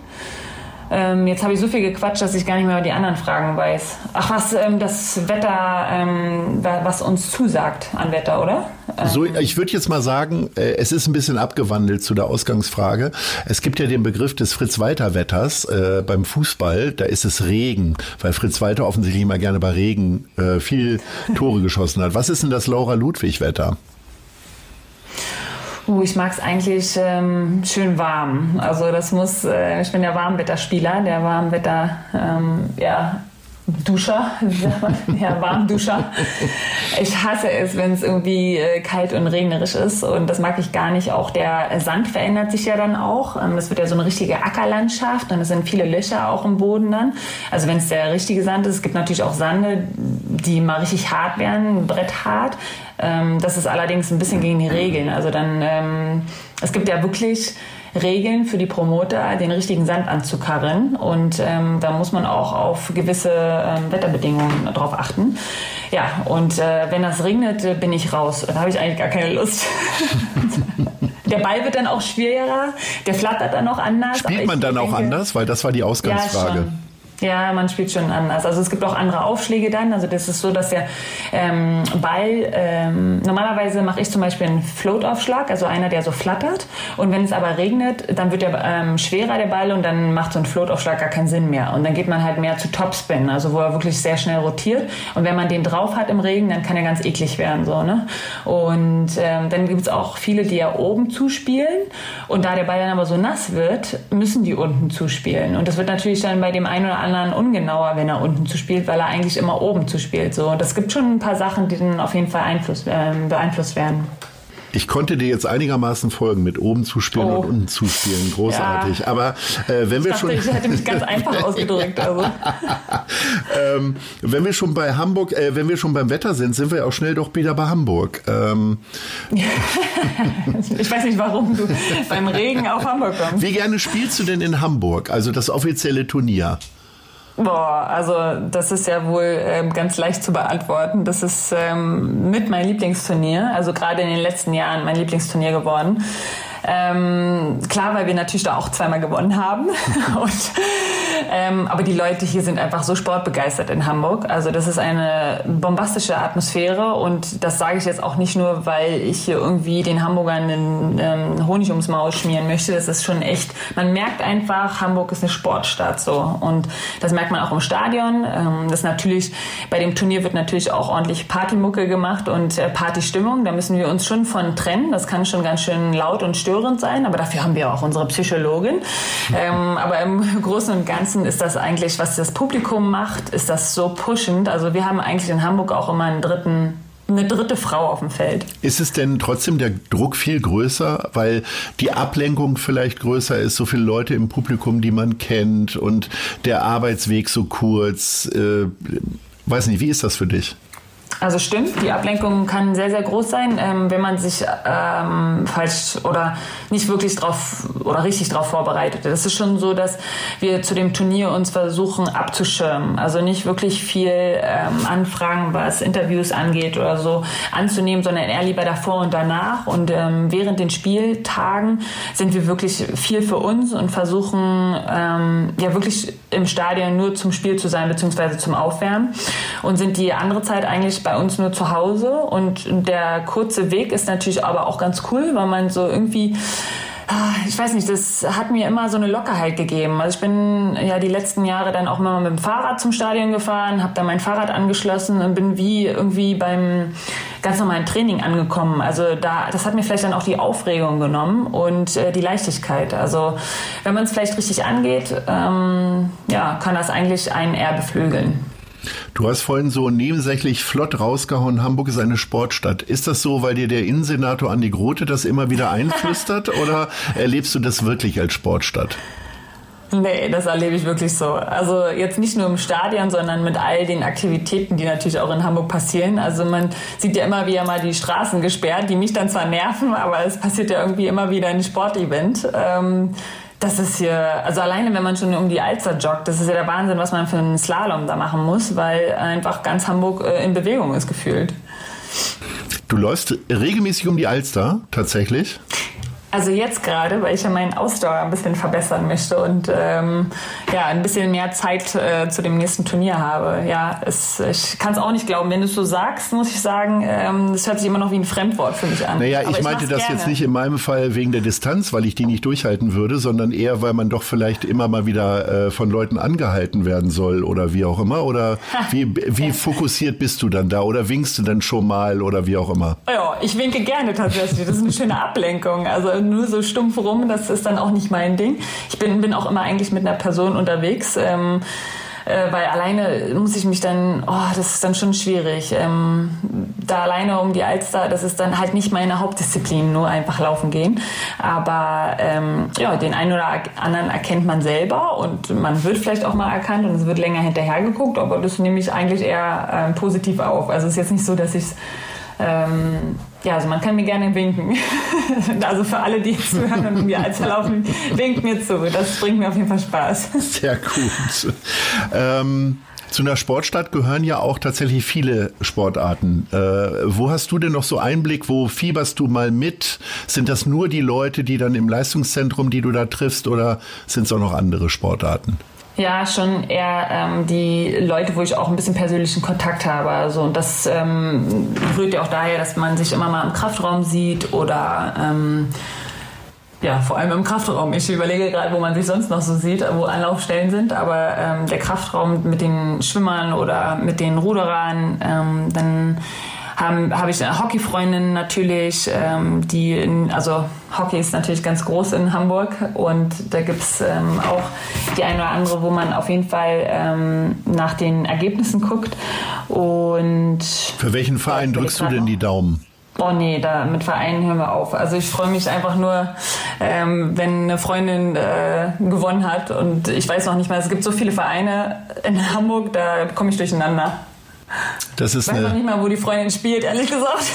Ähm, jetzt habe ich so viel gequatscht, dass ich gar nicht mehr die anderen Fragen weiß. Ach, was ähm, das Wetter, ähm, was uns zusagt an Wetter, oder? So, ich würde jetzt mal sagen, äh, es ist ein bisschen abgewandelt zu der Ausgangsfrage. Es gibt ja den Begriff des Fritz-Walter-Wetters äh, beim Fußball. Da ist es Regen, weil Fritz Walter offensichtlich immer gerne bei Regen äh, viel Tore geschossen hat. Was ist denn das Laura Ludwig-Wetter? Uh, ich mag es eigentlich ähm, schön warm. Also das muss, äh, ich bin der Warmwetterspieler, der Warmwetter, ähm, ja, Duscher, (laughs) ja, Warmduscher. Ich hasse es, wenn es irgendwie äh, kalt und regnerisch ist und das mag ich gar nicht. Auch der Sand verändert sich ja dann auch. Ähm, das wird ja so eine richtige Ackerlandschaft und es sind viele Löcher auch im Boden dann. Also wenn es der richtige Sand ist, es gibt natürlich auch Sande, die mal richtig hart werden, bretthart. Ähm, das ist allerdings ein bisschen gegen die Regeln. Also dann, ähm, es gibt ja wirklich Regeln für die Promoter, den richtigen Sand anzukarren. Und ähm, da muss man auch auf gewisse ähm, Wetterbedingungen drauf achten. Ja, und äh, wenn das regnet, bin ich raus. Da habe ich eigentlich gar keine Lust. (laughs) der Ball wird dann auch schwerer, der flattert dann auch anders. Spielt man dann denke, auch anders? Weil das war die Ausgangsfrage. Ja, ja, man spielt schon anders. Also es gibt auch andere Aufschläge dann. Also das ist so, dass der ähm, Ball, ähm, normalerweise mache ich zum Beispiel einen Float-Aufschlag, also einer, der so flattert. Und wenn es aber regnet, dann wird der ähm, schwerer, der Ball, und dann macht so ein Float-Aufschlag gar keinen Sinn mehr. Und dann geht man halt mehr zu Topspin, also wo er wirklich sehr schnell rotiert. Und wenn man den drauf hat im Regen, dann kann er ganz eklig werden. So, ne? Und ähm, dann gibt es auch viele, die ja oben zuspielen. Und da der Ball dann aber so nass wird, müssen die unten zuspielen. Und das wird natürlich dann bei dem einen oder anderen anderen ungenauer, wenn er unten zu spielt, weil er eigentlich immer oben zu spielt. So, das gibt schon ein paar Sachen, die dann auf jeden Fall Einfluss, äh, beeinflusst werden. Ich konnte dir jetzt einigermaßen folgen mit oben zuspielen oh. und unten zuspielen. Großartig. Ja. Aber äh, wenn ich wir dachte, schon. Ich hätte mich ganz einfach (laughs) ausgedrückt. Also. (laughs) ähm, wenn wir schon bei Hamburg, äh, wenn wir schon beim Wetter sind, sind wir auch schnell doch wieder bei Hamburg. Ähm. (laughs) ich weiß nicht, warum du beim Regen auf Hamburg kommst. Wie gerne spielst du denn in Hamburg? Also das offizielle Turnier? Boah, also das ist ja wohl ähm, ganz leicht zu beantworten. Das ist ähm, mit mein Lieblingsturnier, also gerade in den letzten Jahren mein Lieblingsturnier geworden. Ähm, klar, weil wir natürlich da auch zweimal gewonnen haben. (laughs) Und, ähm, aber die Leute hier sind einfach so sportbegeistert in Hamburg. Also das ist eine bombastische Atmosphäre und das sage ich jetzt auch nicht nur, weil ich hier irgendwie den Hamburgern den ähm, Honig ums Maul schmieren möchte. Das ist schon echt, man merkt einfach, Hamburg ist eine Sportstadt so und das merkt man auch im Stadion. Ähm, das natürlich bei dem Turnier wird natürlich auch ordentlich Partymucke gemacht und äh, Partystimmung. Da müssen wir uns schon von trennen. Das kann schon ganz schön laut und störend störend sein, aber dafür haben wir auch unsere Psychologin. Ähm, aber im (laughs) Großen und Ganzen ist das eigentlich, was das Publikum macht, ist das so pushend. Also wir haben eigentlich in Hamburg auch immer einen dritten eine dritte Frau auf dem Feld. Ist es denn trotzdem der Druck viel größer, weil die Ablenkung vielleicht größer ist, so viele Leute im Publikum, die man kennt und der Arbeitsweg so kurz? Äh, weiß nicht, wie ist das für dich? Also stimmt, die Ablenkung kann sehr, sehr groß sein, ähm, wenn man sich ähm, falsch oder nicht wirklich drauf oder richtig darauf vorbereitet. Das ist schon so, dass wir zu dem Turnier uns versuchen abzuschirmen. Also nicht wirklich viel ähm, Anfragen, was Interviews angeht oder so anzunehmen, sondern eher lieber davor und danach. Und ähm, während den Spieltagen sind wir wirklich viel für uns und versuchen ähm, ja wirklich im Stadion nur zum Spiel zu sein, beziehungsweise zum Aufwärmen. Und sind die andere Zeit eigentlich bei uns nur zu Hause. Und der kurze Weg ist natürlich aber auch ganz cool, weil man so irgendwie ah, ich weiß nicht, das hat mir immer so eine Lockerheit gegeben. Also ich bin ja die letzten Jahre dann auch immer mit dem Fahrrad zum Stadion gefahren, habe da mein Fahrrad angeschlossen und bin wie irgendwie beim ganz normalen Training angekommen. Also da, das hat mir vielleicht dann auch die Aufregung genommen und äh, die Leichtigkeit. Also wenn man es vielleicht richtig angeht, ähm, ja, kann das eigentlich einen eher beflügeln. Du hast vorhin so nebensächlich flott rausgehauen, Hamburg ist eine Sportstadt. Ist das so, weil dir der Innensenator Andi Grote das immer wieder einflüstert (laughs) oder erlebst du das wirklich als Sportstadt? Nee, das erlebe ich wirklich so. Also jetzt nicht nur im Stadion, sondern mit all den Aktivitäten, die natürlich auch in Hamburg passieren. Also man sieht ja immer wieder mal die Straßen gesperrt, die mich dann zwar nerven, aber es passiert ja irgendwie immer wieder ein Sportevent. Ähm, das ist hier, also alleine wenn man schon um die Alster joggt, das ist ja der Wahnsinn, was man für einen Slalom da machen muss, weil einfach ganz Hamburg äh, in Bewegung ist gefühlt. Du läufst regelmäßig um die Alster, tatsächlich? Also jetzt gerade, weil ich ja meinen Ausdauer ein bisschen verbessern möchte und ähm, ja ein bisschen mehr Zeit äh, zu dem nächsten Turnier habe. Ja, es, ich kann es auch nicht glauben. Wenn du es so sagst, muss ich sagen, ähm, es hört sich immer noch wie ein Fremdwort für mich an. Naja, ich, ich meinte das gerne. jetzt nicht in meinem Fall wegen der Distanz, weil ich die nicht durchhalten würde, sondern eher, weil man doch vielleicht immer mal wieder äh, von Leuten angehalten werden soll oder wie auch immer. Oder (laughs) wie, wie fokussiert bist du dann da oder winkst du dann schon mal oder wie auch immer? Ja, ich winke gerne tatsächlich. Das ist eine schöne Ablenkung. Also nur so stumpf rum, das ist dann auch nicht mein Ding. Ich bin, bin auch immer eigentlich mit einer Person unterwegs. Ähm, äh, weil alleine muss ich mich dann, oh, das ist dann schon schwierig. Ähm, da alleine um die Alster, das ist dann halt nicht meine Hauptdisziplin, nur einfach laufen gehen. Aber ähm, ja, den einen oder anderen erkennt man selber und man wird vielleicht auch mal erkannt und es wird länger hinterher geguckt, aber das nehme ich eigentlich eher ähm, positiv auf. Also es ist jetzt nicht so, dass ich es ähm, ja, also man kann mir gerne winken. (laughs) also für alle, die jetzt zuhören und mir als verlaufen, winkt mir zu. Das bringt mir auf jeden Fall Spaß. Sehr gut. Ähm, zu einer Sportstadt gehören ja auch tatsächlich viele Sportarten. Äh, wo hast du denn noch so Einblick? Wo fieberst du mal mit? Sind das nur die Leute, die dann im Leistungszentrum, die du da triffst, oder sind es auch noch andere Sportarten? Ja, schon eher ähm, die Leute, wo ich auch ein bisschen persönlichen Kontakt habe. Also und das ähm, rührt ja auch daher, dass man sich immer mal im Kraftraum sieht oder ähm, ja, vor allem im Kraftraum. Ich überlege gerade, wo man sich sonst noch so sieht, wo Anlaufstellen sind, aber ähm, der Kraftraum mit den Schwimmern oder mit den Ruderern, ähm, dann habe hab ich Hockeyfreundinnen natürlich, ähm, die, in, also Hockey ist natürlich ganz groß in Hamburg und da gibt's ähm, auch die eine oder andere, wo man auf jeden Fall ähm, nach den Ergebnissen guckt. Und Für welchen Verein drückst du denn die Daumen? Oh nee, da mit Vereinen hören wir auf. Also ich freue mich einfach nur, ähm, wenn eine Freundin äh, gewonnen hat und ich weiß noch nicht mal, es gibt so viele Vereine in Hamburg, da komme ich durcheinander. Das ist ich weiß eine, noch nicht mal, wo die Freundin spielt, ehrlich gesagt. (laughs)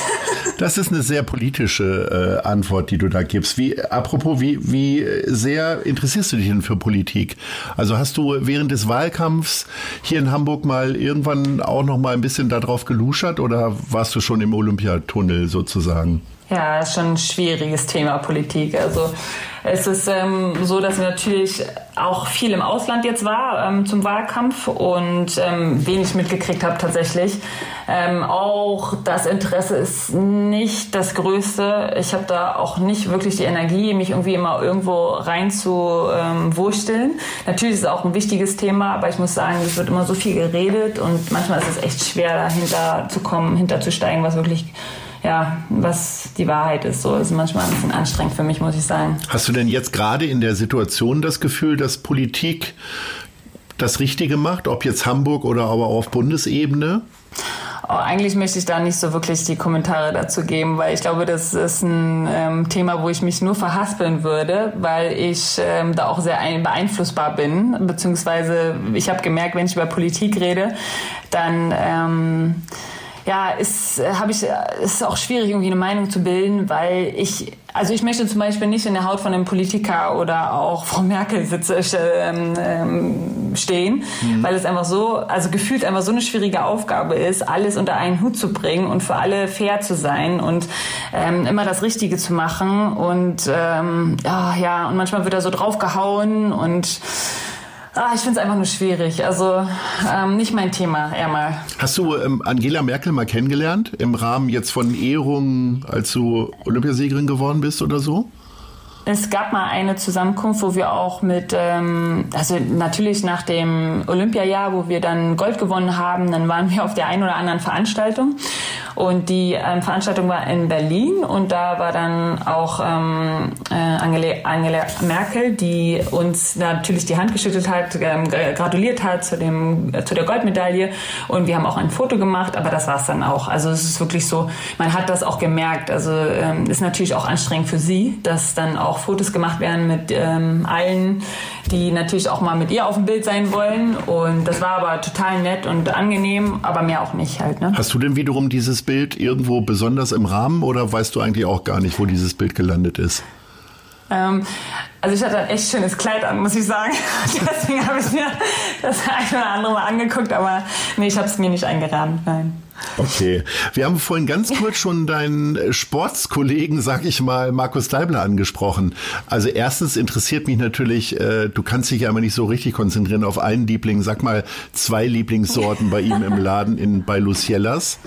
Das ist eine sehr politische äh, Antwort, die du da gibst. Wie, apropos, wie, wie sehr interessierst du dich denn für Politik? Also hast du während des Wahlkampfs hier in Hamburg mal irgendwann auch noch mal ein bisschen darauf geluschert oder warst du schon im Olympiatunnel sozusagen? Ja, ist schon ein schwieriges Thema Politik. Also es ist ähm, so, dass ich natürlich auch viel im Ausland jetzt war ähm, zum Wahlkampf und ähm, wenig mitgekriegt habe tatsächlich. Ähm, auch das Interesse ist nicht das Größte. Ich habe da auch nicht wirklich die Energie, mich irgendwie immer irgendwo rein zu ähm, wursteln. Natürlich ist es auch ein wichtiges Thema, aber ich muss sagen, es wird immer so viel geredet und manchmal ist es echt schwer, dahinter zu kommen, hinterzusteigen, was wirklich ja, was die Wahrheit ist. So ist manchmal ein bisschen anstrengend für mich, muss ich sagen. Hast du denn jetzt gerade in der Situation das Gefühl, dass Politik das Richtige macht, ob jetzt Hamburg oder aber auf Bundesebene? Oh, eigentlich möchte ich da nicht so wirklich die Kommentare dazu geben, weil ich glaube, das ist ein ähm, Thema, wo ich mich nur verhaspeln würde, weil ich ähm, da auch sehr ein beeinflussbar bin, beziehungsweise ich habe gemerkt, wenn ich über Politik rede, dann ähm, ja, ist, äh, habe ich, äh, ist auch schwierig, irgendwie eine Meinung zu bilden, weil ich, also ich möchte zum Beispiel nicht in der Haut von einem Politiker oder auch Frau Merkel sitze, ähm, ähm, stehen, mhm. weil es einfach so, also gefühlt einfach so eine schwierige Aufgabe ist, alles unter einen Hut zu bringen und für alle fair zu sein und ähm, immer das Richtige zu machen und ähm, ja, ja, und manchmal wird er so draufgehauen und Ah, ich finde es einfach nur schwierig. Also ähm, nicht mein Thema, eher mal. Hast du ähm, Angela Merkel mal kennengelernt im Rahmen jetzt von Ehrungen, als du Olympiasiegerin geworden bist oder so? Es gab mal eine Zusammenkunft, wo wir auch mit, ähm, also natürlich nach dem Olympiajahr, wo wir dann Gold gewonnen haben, dann waren wir auf der einen oder anderen Veranstaltung. Und die ähm, Veranstaltung war in Berlin und da war dann auch ähm, äh, Angela, Angela Merkel, die uns natürlich die Hand geschüttelt hat, ähm, gratuliert hat zu, dem, äh, zu der Goldmedaille. Und wir haben auch ein Foto gemacht, aber das war es dann auch. Also es ist wirklich so, man hat das auch gemerkt. Also ähm, ist natürlich auch anstrengend für sie, dass dann auch Fotos gemacht werden mit ähm, allen, die natürlich auch mal mit ihr auf dem Bild sein wollen. Und das war aber total nett und angenehm, aber mehr auch nicht halt. Ne? Hast du denn wiederum dieses Bild irgendwo besonders im Rahmen oder weißt du eigentlich auch gar nicht, wo dieses Bild gelandet ist? Ähm, also ich hatte ein echt schönes Kleid an, muss ich sagen. (laughs) Deswegen habe ich mir das ein oder andere mal angeguckt, aber nee, ich habe es mir nicht eingerahmt, nein. Okay. Wir haben vorhin ganz kurz schon deinen Sportskollegen, sag ich mal, Markus Deibler angesprochen. Also erstens interessiert mich natürlich, äh, du kannst dich ja immer nicht so richtig konzentrieren auf einen Liebling. Sag mal zwei Lieblingssorten bei ihm im Laden in, bei Luciellas.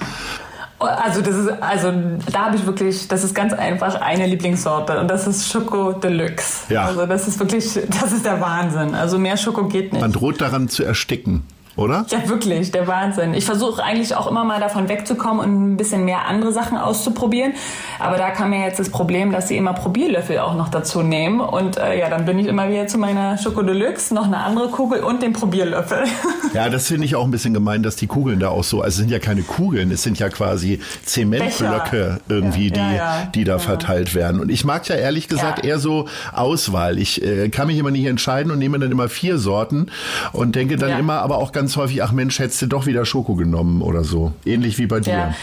Also das ist, also da habe ich wirklich, das ist ganz einfach eine Lieblingssorte und das ist Schoko Deluxe. Ja. Also das ist wirklich, das ist der Wahnsinn. Also mehr Schoko geht nicht. Man droht daran zu ersticken oder? Ja, wirklich, der Wahnsinn. Ich versuche eigentlich auch immer mal davon wegzukommen und ein bisschen mehr andere Sachen auszuprobieren. Aber da kam mir jetzt das Problem, dass sie immer Probierlöffel auch noch dazu nehmen. Und äh, ja, dann bin ich immer wieder zu meiner Schoko Deluxe, noch eine andere Kugel und den Probierlöffel. (laughs) Ja, das finde ich auch ein bisschen gemein, dass die Kugeln da auch so, also es sind ja keine Kugeln, es sind ja quasi Zementblöcke irgendwie, ja, die, ja, die da verteilt werden. Und ich mag ja ehrlich gesagt eher so Auswahl. Ich äh, kann mich immer nicht entscheiden und nehme dann immer vier Sorten und denke dann immer aber auch ganz ganz häufig, ach Mensch, hättest du doch wieder Schoko genommen oder so. Ähnlich wie bei dir. Ja.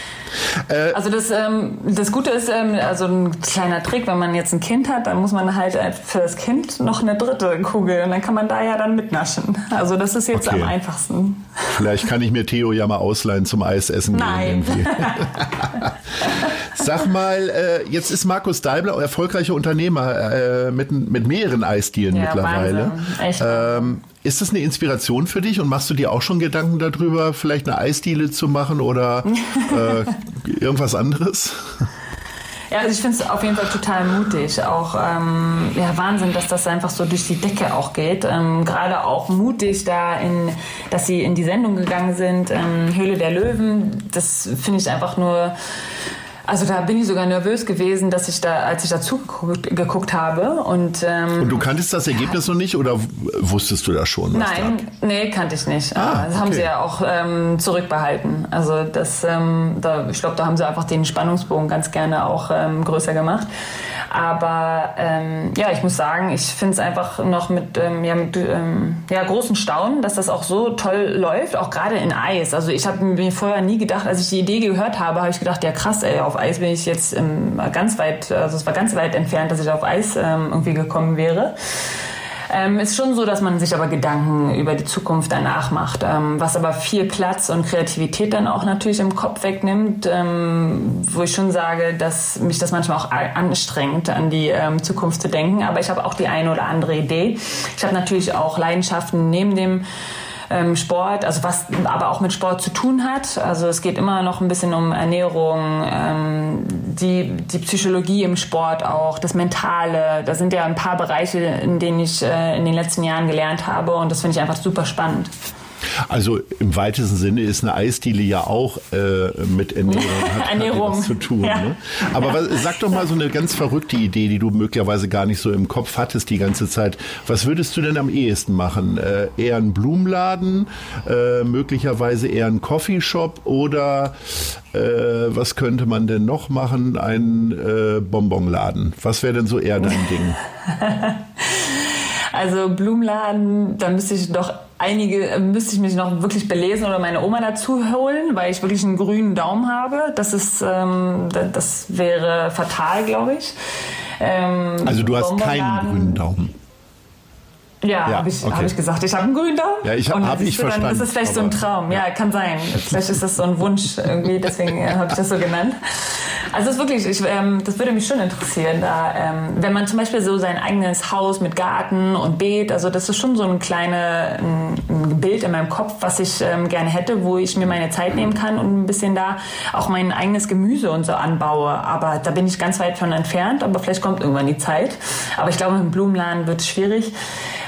Äh, also das, ähm, das Gute ist, ähm, also ein kleiner Trick, wenn man jetzt ein Kind hat, dann muss man halt für das Kind noch eine dritte Kugel und dann kann man da ja dann mitnaschen. Also das ist jetzt okay. am einfachsten. Vielleicht kann ich mir Theo ja mal ausleihen zum Eisessen Nein. (laughs) (laughs) Sag mal, äh, jetzt ist Markus Deibler erfolgreicher Unternehmer äh, mit, mit mehreren Eisdielen ja, mittlerweile. Ähm, ist das eine Inspiration für dich und machst du dir auch schon Gedanken darüber, vielleicht eine Eisdiele zu machen oder äh, irgendwas anderes? Ja, also ich finde es auf jeden Fall total mutig. Auch ähm, ja, Wahnsinn, dass das einfach so durch die Decke auch geht. Ähm, Gerade auch mutig da in, dass sie in die Sendung gegangen sind, ähm, Höhle der Löwen. Das finde ich einfach nur also da bin ich sogar nervös gewesen, dass ich da, als ich dazu geguckt, geguckt habe. Und, ähm, und du kanntest das Ergebnis noch nicht oder wusstest du das schon? Nein, da nee, kannte ich nicht. Ah, das okay. haben sie ja auch ähm, zurückbehalten. Also das, ähm, da, ich glaube, da haben sie einfach den Spannungsbogen ganz gerne auch ähm, größer gemacht. Aber ähm, ja, ich muss sagen, ich finde es einfach noch mit, ähm, ja, mit ähm, ja, großen Staunen, dass das auch so toll läuft, auch gerade in Eis. Also ich habe mir vorher nie gedacht, als ich die Idee gehört habe, habe ich gedacht, ja krass, ey, auf Eis bin ich jetzt ähm, ganz weit, also es war ganz weit entfernt, dass ich auf Eis ähm, irgendwie gekommen wäre. Ähm, ist schon so, dass man sich aber Gedanken über die Zukunft danach macht, ähm, was aber viel Platz und Kreativität dann auch natürlich im Kopf wegnimmt, ähm, wo ich schon sage, dass mich das manchmal auch anstrengt, an die ähm, Zukunft zu denken. Aber ich habe auch die eine oder andere Idee. Ich habe natürlich auch Leidenschaften neben dem ähm, Sport, also was aber auch mit Sport zu tun hat. Also es geht immer noch ein bisschen um Ernährung, ähm, die, die Psychologie im Sport auch, das Mentale. Da sind ja ein paar Bereiche, in denen ich äh, in den letzten Jahren gelernt habe und das finde ich einfach super spannend. Also im weitesten Sinne ist eine Eisdiele ja auch äh, mit Ernährung, (laughs) hat, Ernährung. Hat zu tun. Ja. Ne? Aber ja. was, sag doch mal so eine ganz verrückte Idee, die du möglicherweise gar nicht so im Kopf hattest die ganze Zeit. Was würdest du denn am ehesten machen? Äh, eher ein Blumenladen, äh, möglicherweise eher ein Coffeeshop oder äh, was könnte man denn noch machen? Ein äh, Bonbonladen. Was wäre denn so eher dein (laughs) Ding? Also Blumenladen, da müsste ich doch einige, äh, müsste ich mich noch wirklich belesen oder meine Oma dazu holen, weil ich wirklich einen grünen Daumen habe. Das ist, ähm, das wäre fatal, glaube ich. Ähm, also du hast keinen grünen Daumen. Ja, ja habe ich, okay. hab ich gesagt. Ich habe einen grünen Daumen. Ja, ich habe hab ich verstanden. Dann, das ist vielleicht so ein Traum. Ja, kann sein. (laughs) Vielleicht ist das so ein Wunsch irgendwie, deswegen äh, habe ich das so genannt. Also es ist wirklich, ich, ähm, das würde mich schon interessieren, da, ähm, wenn man zum Beispiel so sein eigenes Haus mit Garten und Beet, also das ist schon so ein kleines ein, Bild in meinem Kopf, was ich ähm, gerne hätte, wo ich mir meine Zeit nehmen kann und ein bisschen da auch mein eigenes Gemüse und so anbaue. Aber da bin ich ganz weit von entfernt, aber vielleicht kommt irgendwann die Zeit. Aber ich glaube, im Blumenladen wird es schwierig.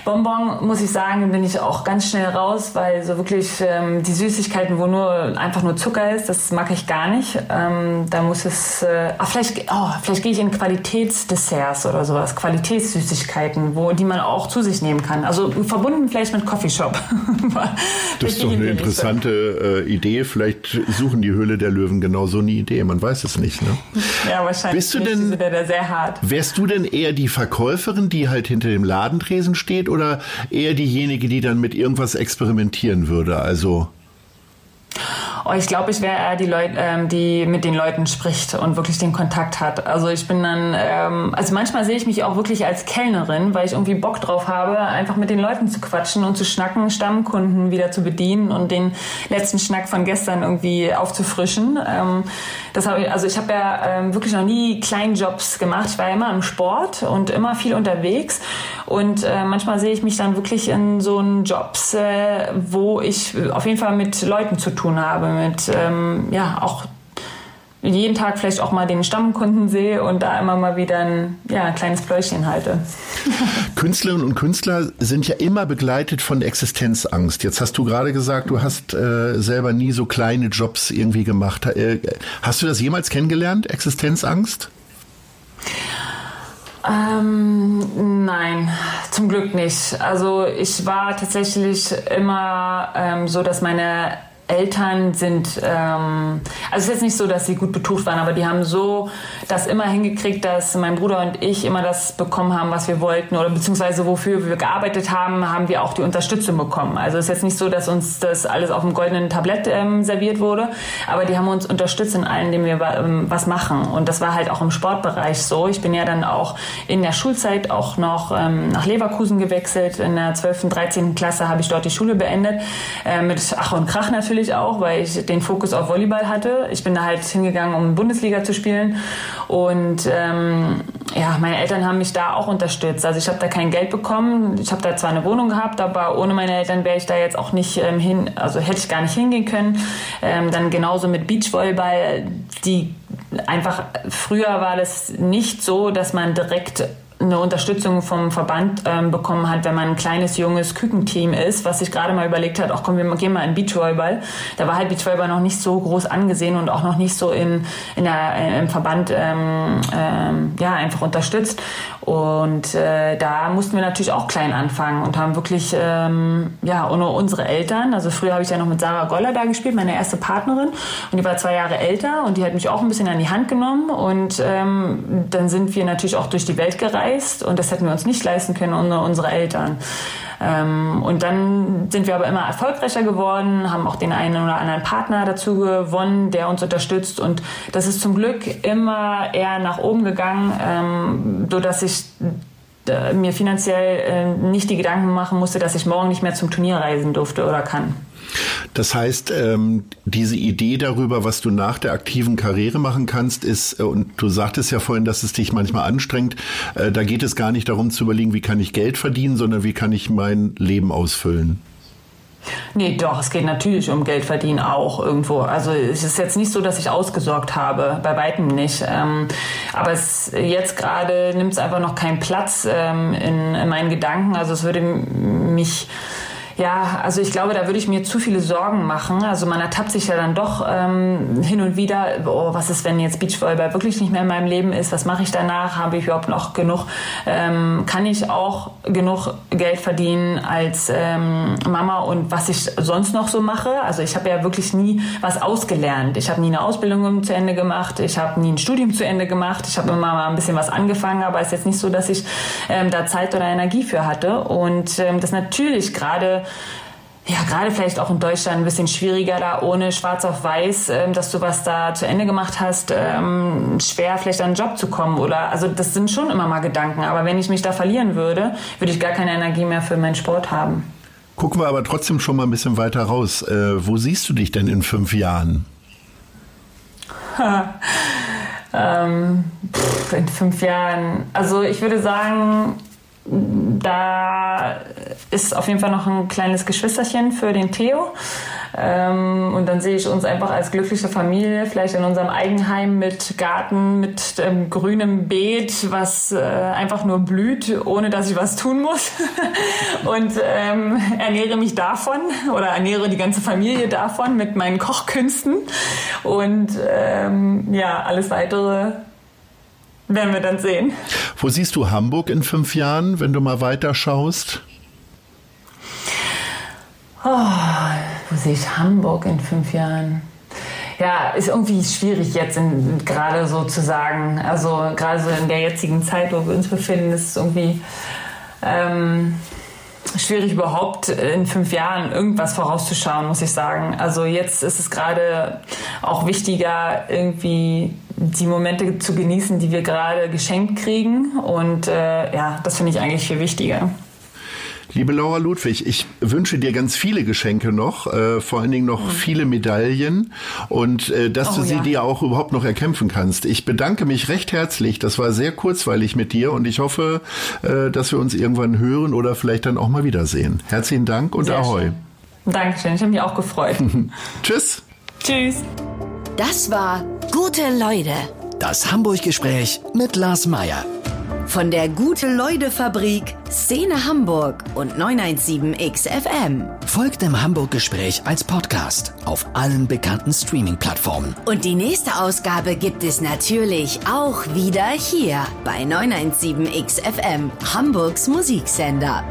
Bonbon, muss ich sagen, bin ich auch ganz schnell raus, weil so wirklich ähm, die Süßigkeiten, wo nur einfach nur Zucker ist, das mag ich gar nicht. Ähm, da muss es, äh, ah, vielleicht, oh, vielleicht gehe ich in Qualitätsdesserts oder sowas, Qualitätssüßigkeiten, wo die man auch zu sich nehmen kann. Also verbunden vielleicht mit Coffeeshop. (laughs) das ist doch eine interessante äh, Idee. Vielleicht suchen die Höhle der Löwen genau so eine Idee. Man weiß es nicht. Ne? Ja, wahrscheinlich. Bist du denn, sehr hart. Wärst du denn eher die Verkäuferin, die halt hinter dem Ladentresen steht? Oder eher diejenige, die dann mit irgendwas experimentieren würde? Also Oh, ich glaube, ich wäre eher die Leute, ähm, die mit den Leuten spricht und wirklich den Kontakt hat. Also ich bin dann, ähm, also manchmal sehe ich mich auch wirklich als Kellnerin, weil ich irgendwie Bock drauf habe, einfach mit den Leuten zu quatschen und zu schnacken, Stammkunden wieder zu bedienen und den letzten Schnack von gestern irgendwie aufzufrischen. Ähm, das habe ich, also ich habe ja ähm, wirklich noch nie Kleinjobs gemacht. Ich war ja immer im Sport und immer viel unterwegs und äh, manchmal sehe ich mich dann wirklich in so Jobs, äh, wo ich auf jeden Fall mit Leuten zu tun habe, mit ähm, ja auch jeden Tag vielleicht auch mal den Stammkunden sehe und da immer mal wieder ein, ja, ein kleines Pläuschen halte. (laughs) Künstlerinnen und Künstler sind ja immer begleitet von Existenzangst. Jetzt hast du gerade gesagt, du hast äh, selber nie so kleine Jobs irgendwie gemacht. Äh, hast du das jemals kennengelernt, Existenzangst? Ähm, nein, zum Glück nicht. Also ich war tatsächlich immer ähm, so, dass meine Eltern sind, ähm, also es ist jetzt nicht so, dass sie gut betucht waren, aber die haben so das immer hingekriegt, dass mein Bruder und ich immer das bekommen haben, was wir wollten oder beziehungsweise wofür wir gearbeitet haben, haben wir auch die Unterstützung bekommen. Also es ist jetzt nicht so, dass uns das alles auf dem goldenen Tablett ähm, serviert wurde, aber die haben uns unterstützt in allem, indem wir ähm, was machen. Und das war halt auch im Sportbereich so. Ich bin ja dann auch in der Schulzeit auch noch ähm, nach Leverkusen gewechselt. In der 12. und 13. Klasse habe ich dort die Schule beendet. Äh, mit Ach und Krach natürlich natürlich auch, weil ich den Fokus auf Volleyball hatte. Ich bin da halt hingegangen, um Bundesliga zu spielen. Und ähm, ja, meine Eltern haben mich da auch unterstützt. Also ich habe da kein Geld bekommen. Ich habe da zwar eine Wohnung gehabt, aber ohne meine Eltern wäre ich da jetzt auch nicht ähm, hin, also hätte ich gar nicht hingehen können. Ähm, dann genauso mit Beachvolleyball, die einfach früher war das nicht so, dass man direkt eine Unterstützung vom Verband ähm, bekommen hat, wenn man ein kleines, junges Kükenteam ist, was sich gerade mal überlegt hat, auch komm, wir gehen mal in Beachvolleyball. Da war halt Beachvolleyball noch nicht so groß angesehen und auch noch nicht so in, in der, äh, im Verband ähm, ähm, ja, einfach unterstützt. Und äh, da mussten wir natürlich auch klein anfangen und haben wirklich, ähm, ja, ohne unsere Eltern, also früher habe ich ja noch mit Sarah Goller da gespielt, meine erste Partnerin, und die war zwei Jahre älter und die hat mich auch ein bisschen an die Hand genommen. Und ähm, dann sind wir natürlich auch durch die Welt gereist und das hätten wir uns nicht leisten können ohne unsere Eltern. Ähm, und dann sind wir aber immer erfolgreicher geworden, haben auch den einen oder anderen Partner dazu gewonnen, der uns unterstützt. Und das ist zum Glück immer eher nach oben gegangen, ähm, so dass ich äh, mir finanziell äh, nicht die Gedanken machen musste, dass ich morgen nicht mehr zum Turnier reisen durfte oder kann. Das heißt, ähm, diese Idee darüber, was du nach der aktiven Karriere machen kannst, ist, äh, und du sagtest ja vorhin, dass es dich manchmal anstrengt, äh, da geht es gar nicht darum zu überlegen, wie kann ich Geld verdienen, sondern wie kann ich mein Leben ausfüllen. Nee, doch, es geht natürlich um Geld verdienen auch irgendwo. Also es ist jetzt nicht so, dass ich ausgesorgt habe, bei weitem nicht. Ähm, aber es, jetzt gerade nimmt es einfach noch keinen Platz ähm, in, in meinen Gedanken. Also es würde mich ja, also ich glaube, da würde ich mir zu viele Sorgen machen. Also man ertappt sich ja dann doch ähm, hin und wieder, oh, was ist, wenn jetzt Beachvolleyball wirklich nicht mehr in meinem Leben ist? Was mache ich danach? Habe ich überhaupt noch genug? Ähm, kann ich auch genug Geld verdienen als ähm, Mama und was ich sonst noch so mache? Also ich habe ja wirklich nie was ausgelernt. Ich habe nie eine Ausbildung zu Ende gemacht. Ich habe nie ein Studium zu Ende gemacht. Ich habe immer mal ein bisschen was angefangen, aber es ist jetzt nicht so, dass ich ähm, da Zeit oder Energie für hatte. Und ähm, das natürlich gerade ja, gerade vielleicht auch in Deutschland ein bisschen schwieriger da ohne schwarz auf weiß, ähm, dass du was da zu Ende gemacht hast, ähm, schwer vielleicht an einen Job zu kommen oder, also das sind schon immer mal Gedanken, aber wenn ich mich da verlieren würde, würde ich gar keine Energie mehr für meinen Sport haben. Gucken wir aber trotzdem schon mal ein bisschen weiter raus. Äh, wo siehst du dich denn in fünf Jahren? (laughs) ähm, pff, in fünf Jahren, also ich würde sagen, da ist auf jeden Fall noch ein kleines Geschwisterchen für den Theo. Ähm, und dann sehe ich uns einfach als glückliche Familie, vielleicht in unserem Eigenheim mit Garten, mit ähm, grünem Beet, was äh, einfach nur blüht, ohne dass ich was tun muss. (laughs) und ähm, ernähre mich davon oder ernähre die ganze Familie davon mit meinen Kochkünsten. Und ähm, ja, alles weitere werden wir dann sehen. Wo siehst du Hamburg in fünf Jahren, wenn du mal weiter schaust? Oh, wo sehe ich Hamburg in fünf Jahren? Ja, ist irgendwie schwierig jetzt gerade so zu sagen. Also gerade so in der jetzigen Zeit, wo wir uns befinden, ist es irgendwie ähm, schwierig überhaupt in fünf Jahren irgendwas vorauszuschauen, muss ich sagen. Also jetzt ist es gerade auch wichtiger, irgendwie die Momente zu genießen, die wir gerade geschenkt kriegen. Und äh, ja, das finde ich eigentlich viel wichtiger. Liebe Laura Ludwig, ich wünsche dir ganz viele Geschenke noch, äh, vor allen Dingen noch mhm. viele Medaillen und äh, dass oh, du sie ja. dir auch überhaupt noch erkämpfen kannst. Ich bedanke mich recht herzlich. Das war sehr kurzweilig mit dir und ich hoffe, äh, dass wir uns irgendwann hören oder vielleicht dann auch mal wiedersehen. Herzlichen Dank und sehr Ahoi. Schön. Dankeschön, ich habe mich auch gefreut. (laughs) Tschüss. Tschüss. Das war Gute Leute. Das Hamburg-Gespräch mit Lars Meier. Von der Gute-Leute-Fabrik, Szene Hamburg und 917XFM. Folgt dem Hamburg-Gespräch als Podcast auf allen bekannten Streaming-Plattformen. Und die nächste Ausgabe gibt es natürlich auch wieder hier bei 917XFM, Hamburgs Musiksender.